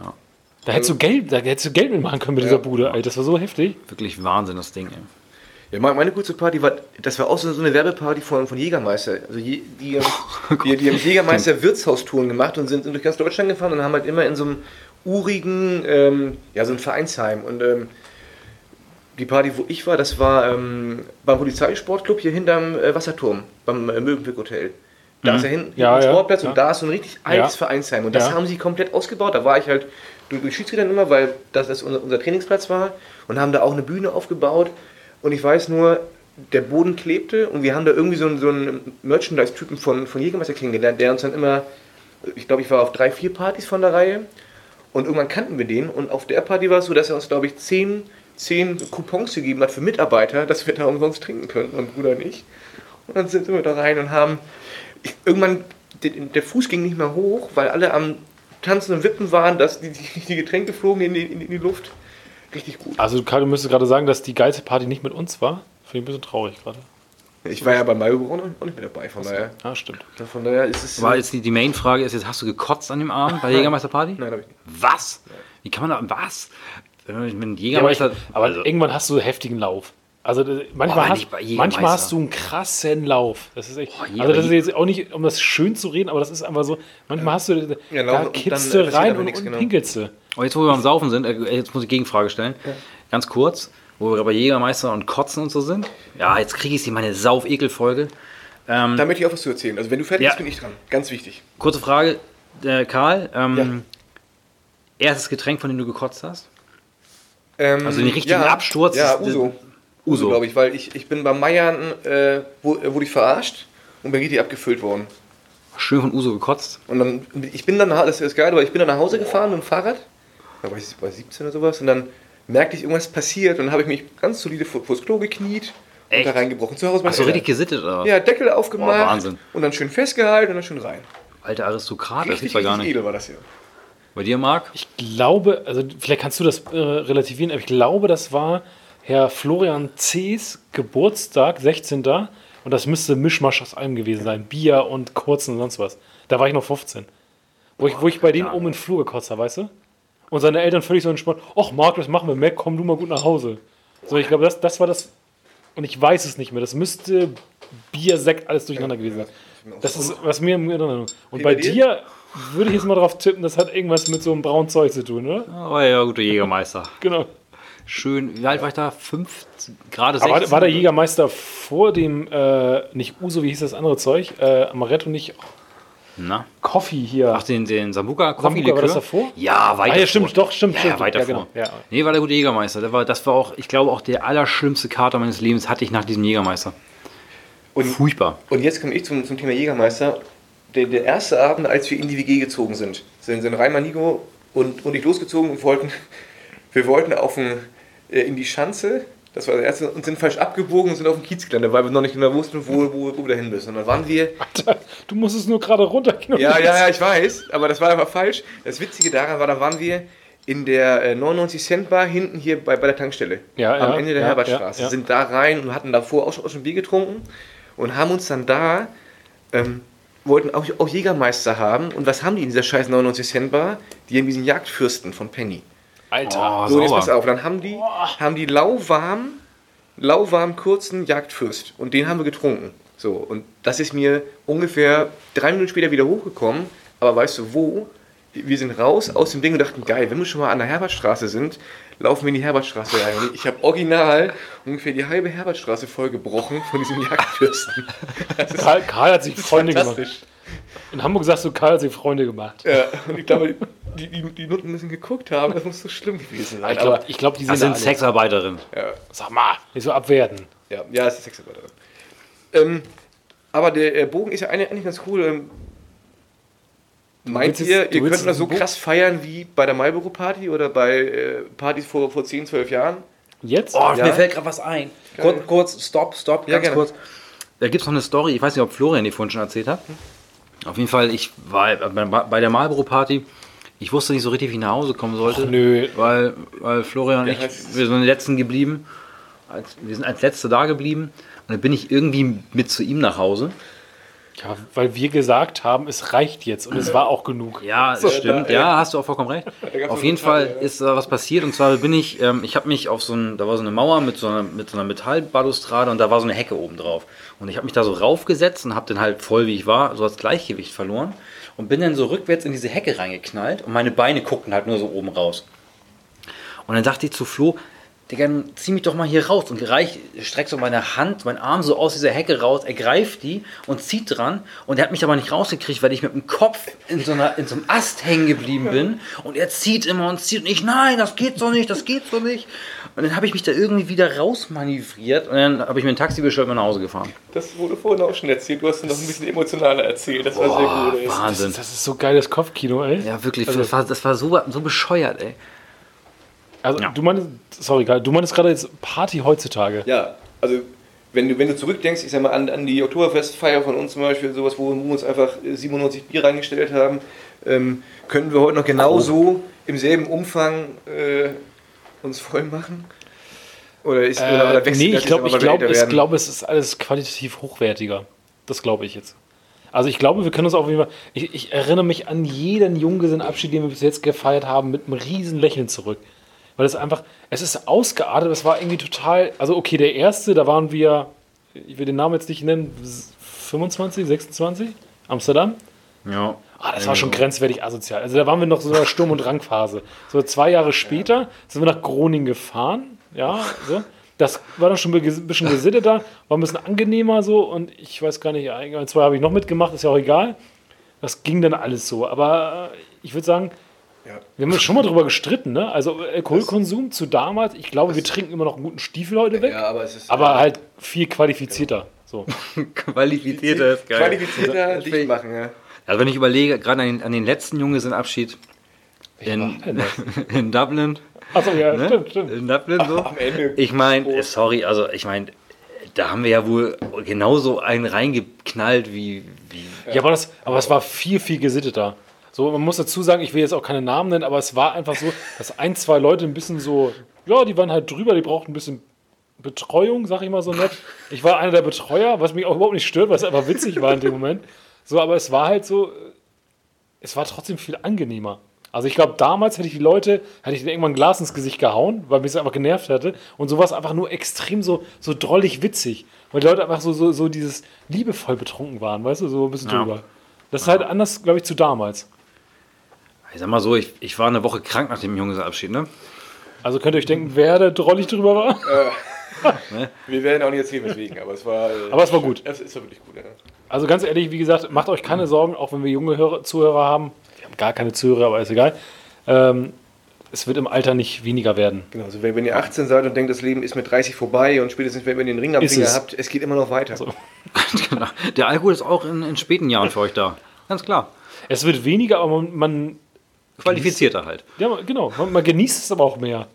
Da hättest du Geld, da hättest du Geld mitmachen können mit dieser Bude, Alter. Das war so heftig. wirklich Wahnsinn, das Ding. Ey. Ja, meine, meine kurze Party war, das war auch so, so eine Werbeparty von, von Jägermeister. Also je, die, (laughs) haben- die, die haben Jägermeister Wirtshaustouren gemacht und sind, sind durch ganz Deutschland gefahren und haben halt immer in so einem urigen, ähm, ja, so ein Vereinsheim. Und ähm, die Party, wo ich war, das war ähm, beim Polizeisportclub hier hinterm äh, Wasserturm, beim äh, Mövenpick Hotel. Da ist ja hinten Mhm. Ja, ein Sportplatz ja. und da ist so ein richtig altes Ja. Vereinsheim. Und das haben sie komplett ausgebaut. Da war ich halt durch, durch Schiedsrichter immer, weil das, das unser, unser Trainingsplatz war. Und haben da auch eine Bühne aufgebaut. Und ich weiß nur, der Boden klebte und wir haben da irgendwie so einen, so einen Merchandise-Typen von, von Jägermeister kennengelernt, der uns dann immer, ich glaube, ich war auf drei, vier Partys von der Reihe. Und irgendwann kannten wir den. Und auf der Party war es so, dass er uns, glaube ich, zehn, zehn Coupons gegeben hat für Mitarbeiter, dass wir da umsonst trinken können, mein Bruder und ich. Und dann sind wir da rein und haben. Ich, irgendwann, der, der Fuß ging nicht mehr hoch, weil alle am Tanzen und Wippen waren, dass die, die, die Getränke flogen in die, in, die- in die Luft. Richtig gut. Also, Karl, du müsstest gerade sagen, dass die geilste Party nicht mit uns war. Finde ich ein bisschen traurig gerade. Ich war ja bei Mario auch noch auch nicht mehr dabei, von daher. Ja, stimmt. Von daher ist es. War jetzt die, die Main-Frage ist jetzt, hast du gekotzt an dem Abend bei der (laughs) Jägermeister-Party? Nein, hab ich nicht. Was? Wie kann man da, was? Wenn man mit einem Ja, aber ich, Jägermeister... aber also, irgendwann hast du heftigen Lauf. Also manchmal, hast, Jägermeister. manchmal hast du einen krassen Lauf. Das ist echt. Boah, also das ist jetzt auch nicht, um das schön zu reden, aber das ist einfach so. Manchmal hast du, Ja, da und dann, du rein und, nichts, und genau. pinkelst du. oh, jetzt wo wir beim Saufen sind, äh, jetzt muss ich Gegenfrage stellen. Ganz kurz, wo wir bei Jägermeister und Kotzen und so sind. Ja, jetzt kriege ich sie meine Sauf-Ekel-Folge. Da möchte ich auch was zu erzählen. Also wenn du fertig Ja. bist, bin ich dran. Ganz wichtig. Kurze Frage, äh, Karl. Ähm, Ja. Erstes Getränk, von dem du gekotzt hast? Ähm, Also den richtigen Absturz Ja, Uso. Uso. Uso, glaube ich, weil ich, ich bin beim Meiern, äh, wo, äh, wurde ich verarscht und bin richtig abgefüllt worden. Schön von Uso gekotzt. Und dann, ich bin dann, nach- das ist geil, aber ich bin dann nach Hause gefahren mit dem Fahrrad, da war ich bei 17 oder sowas, und dann merkte ich, irgendwas passiert und dann habe ich mich ganz solide vor, vors Klo gekniet Echt? und da reingebrochen. Zu Hause bei Hast du den richtig gesittet oder? Ja, Deckel aufgemacht Boah, Wahnsinn. und dann schön festgehalten und dann schön rein. Alter Aristokrat, das Richtig, gibt's ja gar nicht. edel war das hier. Bei dir, Marc? Ich glaube, also vielleicht kannst du das äh, relativieren, aber ich glaube, das war Herr Florian C.'s Geburtstag, 16. Und das müsste Mischmasch aus allem gewesen sein. Bier und Kurzen und sonst was. Da war ich noch 15. Wo ich, wo ich bei denen oben in den Flur gekotzt habe, weißt du? Und seine Eltern völlig so entspannt, ach Marc, das machen wir, Mac, komm du mal gut nach Hause. So, ich glaube, das, das war das, und ich weiß es nicht mehr, das müsste Bier, Sekt, alles durcheinander gewesen sein. Das ist, was mir in Erinnerung. Und bei dir? Würde ich jetzt mal drauf tippen, das hat irgendwas mit so einem braunen Zeug zu tun, oder? Oh ja, guter Jägermeister. (laughs) Genau. Schön. Wie alt war ich da? Fünf, gerade 16? Aber war der Jägermeister vor dem, äh, nicht Uso, wie hieß das andere Zeug? Äh, Amaretto, nicht Na? Coffee hier. Ach, den, den Sambuka Sambuca, Coffee war das davor? Ja, weiter ah, ja, stimmt, vor. doch, stimmt, Ja, stimmt. ja, weiter ja, vor. genau. Ja. Nee, war der gute Jägermeister. Der war, das war auch, ich glaube, auch der allerschlimmste Kater meines Lebens hatte ich nach diesem Jägermeister. Und, Furchtbar. und jetzt komme ich zum, zum Thema Jägermeister. Der, der erste Abend, als wir in die WG gezogen sind, sind, sind Reimer Nico und, und ich losgezogen und wollten, wir wollten auf ein, äh, in die Schanze, das war der erste, und sind falsch abgebogen und sind auf dem Kiez gelandet, weil wir noch nicht genau wussten, wo, wo, wo wir dahin müssen. Und dann waren wir, Du musst es nur gerade runtergehen. ja, ja, ja, ich weiß, aber das war einfach falsch. Das Witzige daran war, da waren wir in der äh, 99 Cent Bar hinten hier bei, bei der Tankstelle. Ja, am ja, Ende der ja, Herbertstraße. ja. Sind da rein und hatten davor auch schon, auch schon Bier getrunken und haben uns dann da, ähm, wollten auch, auch Jägermeister haben. Und was haben die in dieser scheiß 99 Cent Bar? Die haben diesen Jagdfürsten von Penny. Alter. Oh, So, jetzt sauber. pass auf, dann haben die, haben die lauwarm, lauwarm kurzen Jagdfürst und den haben wir getrunken. So, und das ist mir ungefähr drei Minuten später wieder hochgekommen, aber weißt du wo? Wir sind raus aus dem Ding und dachten, geil, wenn wir schon mal an der Herbertstraße sind, laufen wir in die Herbertstraße rein. Und ich habe original ungefähr die halbe Herbertstraße vollgebrochen von diesem Jagdfürsten. Karl, Karl hat sich Freunde gemacht. In Hamburg sagst du, Karl hat sich Freunde gemacht. Ja, und ich glaube, die, die, die Nutten müssen geguckt haben, das muss so schlimm gewesen sein. Ich glaube, glaub, die sind sind alle. Sexarbeiterinnen. ja. Sag mal, nicht so abwerten. Ja, ja, es ist Sexarbeiterin. Ähm, Aber der äh, Bogen ist ja eigentlich eigentlich ganz cool. Meint willst ihr, ihr könnt das so krass feiern wie bei der Marlboro Party oder bei äh, Partys vor, vor 10, 12 Jahren? Jetzt? Oh, Ja. mir fällt gerade was ein. Kurz, kurz, stopp, stopp, Ja, ganz gerne. kurz. Da gibt es noch eine Story, ich weiß nicht, ob Florian die vorhin schon erzählt hat. Auf jeden Fall, ich war bei, bei der Marlboro Party. Ich wusste nicht so richtig, wie ich nach Hause kommen sollte. Ach, nö. Weil, weil Florian und Ja, ich, das- wir sind die Letzten geblieben. Als, wir sind als Letzte da geblieben. Und dann bin ich irgendwie mit zu ihm nach Hause. Ja, weil wir gesagt haben, es reicht jetzt und es war auch genug. Ja, das stimmt. Ja, hast du auch vollkommen recht. Auf jeden Fall ist da was passiert und zwar bin ich, ähm, ich habe mich auf so ein, da war so eine Mauer mit so einer, mit so einer Metallbalustrade und da war so eine Hecke oben drauf. Und ich habe mich da so raufgesetzt und habe dann halt voll wie ich war, so das Gleichgewicht verloren und bin dann so rückwärts in diese Hecke reingeknallt und meine Beine guckten halt nur so oben raus. Und dann dachte ich zu Flo, Digga, dann zieh mich doch mal hier raus. Und reich, streckt so meine Hand, meinen Arm so aus dieser Hecke raus, er greift die und zieht dran. Und er hat mich aber nicht rausgekriegt, weil ich mit dem Kopf in so, einer, in so einem Ast hängen geblieben bin. Und er zieht immer und zieht und ich, nein, das geht so nicht, das geht so nicht. Und dann habe ich mich da irgendwie wieder rausmanövriert und dann habe ich mir ein Taxi bestellt und bin nach Hause gefahren. Das wurde vorhin auch schon erzählt. Du hast es noch ein bisschen emotionaler erzählt. Das war sehr gut. ey. Wahnsinn. Das ist so geiles Kopfkino, ey. Ja, wirklich, Also- das war, das war so, so bescheuert, ey. Also, Ja. du meinst, sorry, du meinst gerade jetzt Party heutzutage. Ja, also wenn du, wenn du zurückdenkst, ich sag mal, an, an die Oktoberfestfeier von uns zum Beispiel, sowas, wo wir uns einfach äh, 97 Bier reingestellt haben, ähm, können wir heute noch genauso im selben Umfang äh, uns voll machen? Oder ist oder, oder Äh, wechselt nee, ich glaube, ich glaube, ich glaube, es ist alles qualitativ hochwertiger. Das glaube ich jetzt. Also ich glaube, wir können uns auf jeden Fall. Ich, ich erinnere mich an jeden Junggesellenabschied, den wir bis jetzt gefeiert haben, mit einem riesen Lächeln zurück. Weil es einfach, es ist ausgeartet, es war irgendwie total. Also okay, der erste, da waren wir, ich will den Namen jetzt nicht nennen, 25, 26? Amsterdam? Ja. Ah, das war schon grenzwertig asozial. Also da waren wir noch so in einer Sturm- und Drangphase. So zwei Jahre später sind wir nach Groningen gefahren. Ja, so. Das war dann schon ein bisschen gesitteter, war ein bisschen angenehmer so und ich weiß gar nicht, ein, zwei habe ich noch mitgemacht, ist ja auch egal. Das ging dann alles so. Aber ich würde sagen, Ja. wir haben uns schon mal drüber gestritten, ne? Also Alkoholkonsum zu damals, ich glaube, wir trinken immer noch einen guten Stiefel heute weg, Ja, aber es ist aber halt viel qualifizierter. So. (laughs) Qualifizierter ist geil. qualifizierter dicht machen. Ja. Also wenn ich überlege, gerade an, den- an den letzten Junggesellenabschied war in, denn das? (laughs) in Dublin, Achso, ja, ne? stimmt, stimmt. in Dublin so. Am Ende. Ich meine, sorry, also ich meine, da haben wir ja wohl genauso einen reingeknallt wie, wie Ja, aber das, aber es war viel, viel gesitteter. So, man muss dazu sagen, ich will jetzt auch keine Namen nennen, aber es war einfach so, dass ein, zwei Leute ein bisschen so, ja, die waren halt drüber, die brauchten ein bisschen Betreuung, sag ich mal so nett. Ich war einer der Betreuer, was mich auch überhaupt nicht stört, weil es einfach witzig war in dem Moment. So, aber es war halt so, es war trotzdem viel angenehmer. Also ich glaube, damals hätte ich die Leute, hätte ich denen irgendwann ein Glas ins Gesicht gehauen, weil mich es einfach genervt hätte. Und sowas einfach nur extrem so, so drollig witzig. Weil die Leute einfach so, so, so dieses liebevoll betrunken waren, weißt du, so ein bisschen Ja. drüber. Das ist halt anders, glaube ich, zu damals. Ich sag mal so, ich, ich war eine Woche krank nach dem Junggesellenabschied, ne? Also könnt ihr euch denken, wer da drollig drüber war? (laughs) Wir werden auch nicht erzählen, weswegen, aber es war. äh, Aber es war gut. Es ist wirklich gut, ja. Also ganz ehrlich, wie gesagt, macht euch keine Sorgen, auch wenn wir junge Hörer, Zuhörer haben. Wir haben gar keine Zuhörer, aber ist egal. Ähm, es wird im Alter nicht weniger werden. Genau, also wenn, wenn ihr 18 seid und denkt, das Leben ist mit 30 vorbei und spätestens wenn ihr den Ring am Finger habt, es geht immer noch weiter. (laughs) genau. Der Alkohol ist auch in, in späten Jahren für euch da. Ganz klar. Es wird weniger, aber man, man Qualifizierter halt. ja, genau, man, man genießt es aber auch mehr.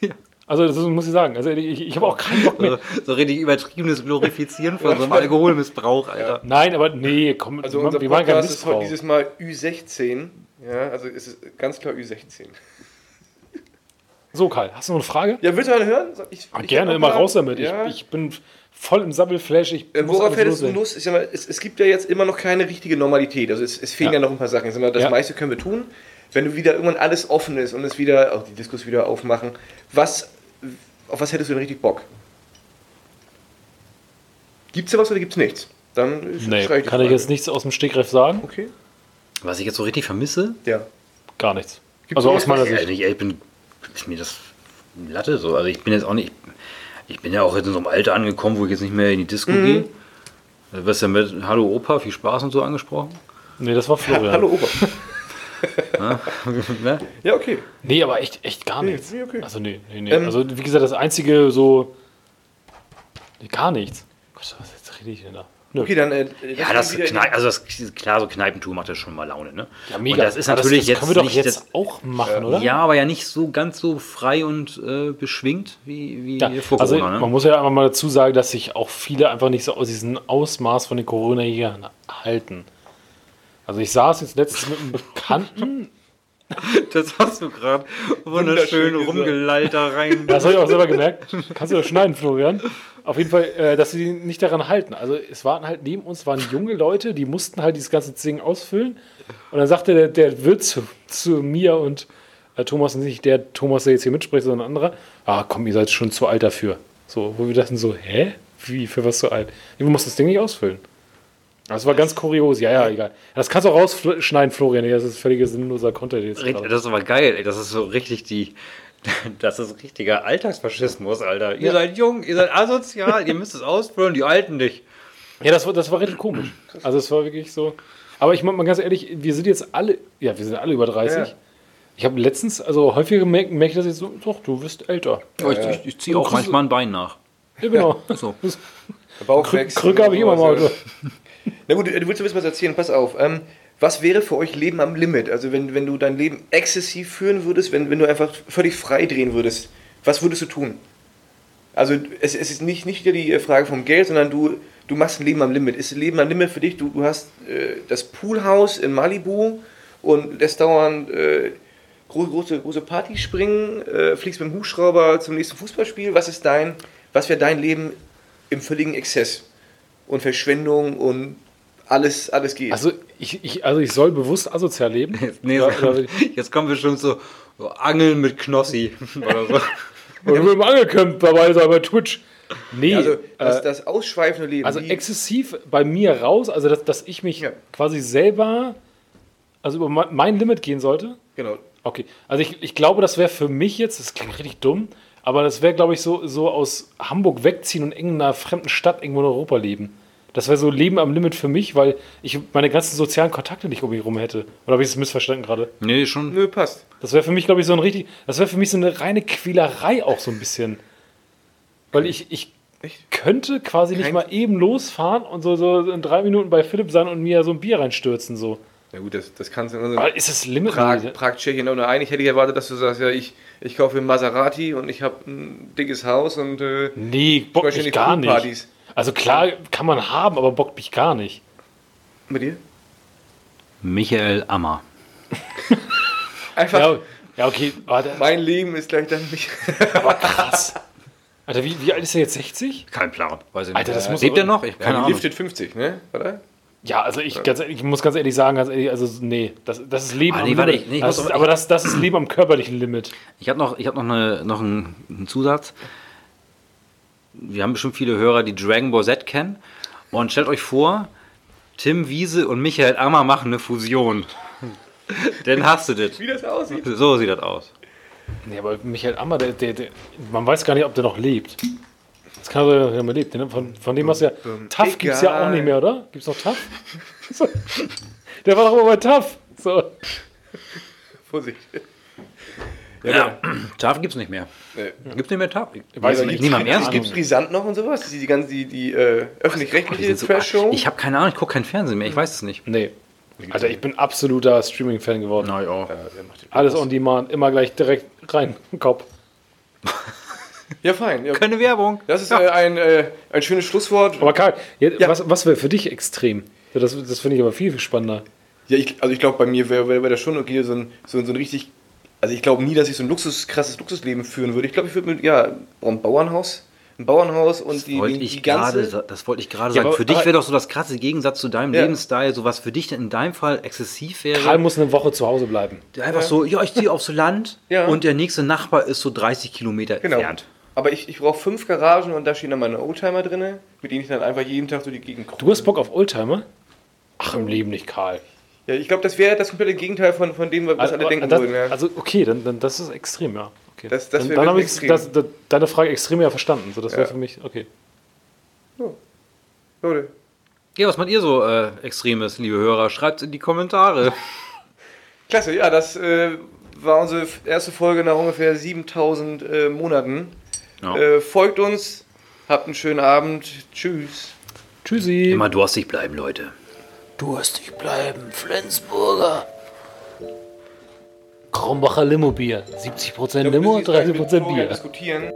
(laughs) Also das muss ich sagen. Also ich, ich habe auch keinen Bock (laughs) So, mehr. so richtig übertriebenes Glorifizieren von so einem Alkoholmissbrauch, Alter. Nein, aber nee, komm, Also wir unser wir waren kein Podcast ist heute Missbrauch. dieses Mal Ü16. Ja, also es ist ganz klar Ü16. So, Karl, hast du noch eine Frage? Ja, willst du eine hören? Ich, Ah, ich gerne, immer mal- raus damit. Ja. Ich, ich bin voll im Sabbelflash. Ich Äh, Worauf hättest du. Lust? Ich sag mal, es, es gibt ja jetzt immer noch keine richtige Normalität. Also es, es fehlen ja. Ja. noch ein paar Sachen. Ich sag mal, das Ja. meiste können wir tun. Wenn du wieder irgendwann alles offen ist und es wieder, auch die Diskus wieder aufmachen, was, auf was hättest du denn richtig Bock? Gibt's da was oder gibt's nichts? Dann Nee, die kann ich jetzt nichts aus dem Stegreif sagen? Okay. Was ich jetzt so richtig vermisse, Ja. Gar nichts. Gibt's also aus meiner Sicht. ich, ich bin, ist mir das Latte so. Also ich bin jetzt auch nicht, ich bin ja auch jetzt in so einem Alter angekommen, wo ich jetzt nicht mehr in die Disco Mhm. gehe. Du wirst ja mit Hallo Opa, viel Spaß und so angesprochen. Nee, das war (laughs) Florian. Hallo Opa. (laughs) ne? Ja, okay. Nee, aber echt, echt gar Nee, nichts. nee, okay. Also nee, nee, nee. Ähm, also wie gesagt, das einzige so. Nee, gar nichts. Gott, was jetzt rede ich denn da? Okay, dann. Äh, Ja, das Knei also das, klar, so Kneipentour macht das schon mal Laune, ne? Ja, mega. Und das ist natürlich das, jetzt das können wir doch nicht jetzt das, auch machen, oder? Ja, aber ja nicht so ganz so frei und äh, beschwingt wie, wie Ja, vor also Corona, man ne? muss ja einfach mal dazu sagen, dass sich auch viele einfach nicht so aus diesem Ausmaß von den Corona-Jägern halten. Also ich saß jetzt letztens mit einem Bekannten, (laughs) Das hast du gerade wunderschön rumgelallt da rein. das habe ich auch selber gemerkt, kannst du das schneiden, Florian? Auf jeden Fall, äh, dass sie nicht daran halten. Also es waren halt neben uns waren junge Leute, die mussten halt dieses ganze Ding ausfüllen. Und dann sagte der, der Wirt zu, zu mir und äh, Thomas, nicht der Thomas, der jetzt hier mitspricht, sondern ein anderer, ah komm, ihr seid schon zu alt dafür. So, wo wir dachten so, hä? Wie, für was zu alt? Wir mussten das Ding nicht ausfüllen. Das war ganz kurios, ja, ja, egal. Das kannst du auch rausschneiden, Florian. Das ist völliger sinnloser Content jetzt. Gerade. Das ist aber geil, ey. Das ist so richtig die. (laughs) Das ist richtiger Alltagsfaschismus, Alter. Ihr Ja. seid jung, ihr seid asozial, ihr müsst es ausfüllen, die Alten nicht. Ja, das war, das war richtig komisch. Also es war wirklich so. Aber ich meine mal ganz ehrlich, wir sind jetzt alle, ja, wir sind alle über 30. Ja. Ich habe letztens, also häufiger merke merk ich das jetzt so, doch, du wirst älter. Ja, ich, ich, ich ziehe Du auch manchmal ein Bein nach. Ja, genau. (laughs) So. (laughs) Krü Krücke habe ich immer mal. Na gut, du willst du wissen was erzählen, pass auf. Ähm, was wäre für euch Leben am Limit? Also wenn, wenn du dein Leben exzessiv führen würdest, wenn, wenn du einfach völlig frei drehen würdest, was würdest du tun? Also es, es ist nicht, nicht die Frage vom Geld, sondern du, du machst ein Leben am Limit. Ist ein Leben am Limit für dich? Du, du hast äh, das Poolhaus in Malibu und lässt dauernd äh, große, große, große Partys springen, äh, fliegst mit dem Hubschrauber zum nächsten Fußballspiel. Was was wäre dein Leben im völligen Exzess? Und Verschwendung und alles, alles geht. Also ich, ich, also ich soll bewusst asozial leben. (laughs) Nee, Ja, so, oder- jetzt kommen wir schon so, so Angeln mit Knossi (laughs) oder so. Oder mit dem Angelcamp dabei sein bei Twitch. Nee, also das, äh, das ausschweifende Leben. Also exzessiv bei mir raus, also dass, dass ich mich Ja. quasi selber, also über mein- mein Limit gehen sollte. genau. Okay, also ich, ich glaube, das wäre für mich jetzt, das klingt richtig dumm, aber das wäre, glaube ich, so, so aus Hamburg wegziehen und in einer fremden Stadt irgendwo in Europa leben. Das wäre so Leben am Limit für mich, weil ich meine ganzen sozialen Kontakte nicht um mich herum hätte. Oder habe ich es missverstanden gerade? Nee, schon. Nö, passt. Das wäre für mich, glaube ich, so ein richtig, das wäre für mich so eine reine Quälerei auch so ein bisschen. Weil ich, ich könnte quasi nicht Kein- mal eben losfahren und so, so in drei Minuten bei Philipp sein und mir so ein Bier reinstürzen. So. Ja gut, das, das kannst du in unserem Aber ist das Limit? Prag, Prag, Tschechien. Und eigentlich hätte ich erwartet, dass du sagst, ja, ich, ich kaufe ein Maserati und ich habe ein dickes Haus und äh, Nee, bockt mich gar nicht. Also klar kann man haben, aber bockt mich gar nicht. mit dir? Michael Ammer. (laughs) Einfach, Ja, ja okay, der, mein Leben ist gleich dann nicht. (laughs) aber krass. Alter, wie, wie alt ist er jetzt? 60? Kein Plan. Weiß ich nicht. Alter, das muss Lebt er noch? Ich, keine Ahnung. liftet 50, ne? Oder? Ja, also ich, ganz, ich muss ganz ehrlich sagen, ganz ehrlich, also nee, das, das ist Leben Ah, am nee, warte, Limit. nee, das ist, aber- aber das, das ist Leben am körperlichen Limit. Ich habe noch, ich hab noch, eine, noch einen, einen Zusatz. Wir haben bestimmt viele Hörer, die Dragon Ball Z kennen. Und stellt euch vor, Tim Wiese und Michael Ammer machen eine Fusion. Dann hast du das. Wie das aussieht. So sieht das aus. Nee, aber Michael Ammer, der, der, der, man weiß gar nicht, ob der noch lebt. Das kann er ja mehr lebt. ne? Von, von dem hast du ja. TAF gibt es ja auch nicht mehr, oder? Gibt es noch TAF? (laughs) So. Der war doch immer bei TAF. So. Vorsicht. Ja, TAF gibt's nicht mehr. Nee. Gibt's nicht mehr TAF? Weiß ich nicht. Keine Ernst. Ahnung. Gibt's Brisant noch und sowas? Die, die, ganze, die, die äh, öffentlich-rechtliche so, Trash-Show? ich habe keine Ahnung, ich gucke kein Fernsehen mehr, ich weiß es nicht. Nee. Alter, ich bin absoluter Streaming-Fan geworden. Na ja. Ja, Alles on demand, immer gleich direkt rein im Kopf. (laughs) Ja, fein. Ja. Keine Werbung. Das ist äh, ein, äh, ein schönes Schlusswort. Aber Karl, jetzt, Ja. was, was wäre für dich extrem? Ja, das das finde ich aber viel, viel spannender. Ja, ich, also ich glaube, bei mir wäre wär, wär das schon okay, so ein, so, ein- so ein richtig. Also ich glaube nie, dass ich so ein Luxus, krasses Luxusleben führen würde. Ich glaube, ich würde mit, ja, ein Bauernhaus. Ein Bauernhaus und die, wollte die, die ganze. sa- das wollte ich gerade Ja, sagen. aber- für dich wäre doch so das krasse Gegensatz zu deinem Ja. Lebensstil, so was für dich denn in deinem Fall exzessiv wäre. Karl muss eine Woche zu Hause bleiben. Einfach so, ja, ich ziehe aufs Land Ja. und der nächste Nachbar ist so 30 Kilometer Genau. entfernt. Aber ich, ich brauche fünf Garagen und da stehen dann meine Oldtimer drin, mit denen ich dann einfach jeden Tag so die Gegend Du hast Bock auf Oldtimer? Ach, im Leben nicht, Karl. Ja, ich glaube, das wäre das komplette Gegenteil von, von dem, was alle denken das, würden. Ja. also okay, dann, dann das ist extrem, ja. Okay. Das- das dann dann habe ich das, das, deine Frage extrem ja verstanden. So, das wäre Ja. für mich, okay. Leute, Ja, was meint ihr so äh, Extremes, liebe Hörer? Schreibt in die Kommentare. (laughs) klasse, ja, das äh, war unsere erste Folge nach ungefähr 7000 äh, Monaten. Ja. Äh, folgt uns, habt einen schönen Abend, tschüss. Tschüssi. Immer durstig bleiben, Leute. Durstig bleiben, Flensburger. Krombacher Limo-Bier. 70% Limo, 30% Bier. diskutieren.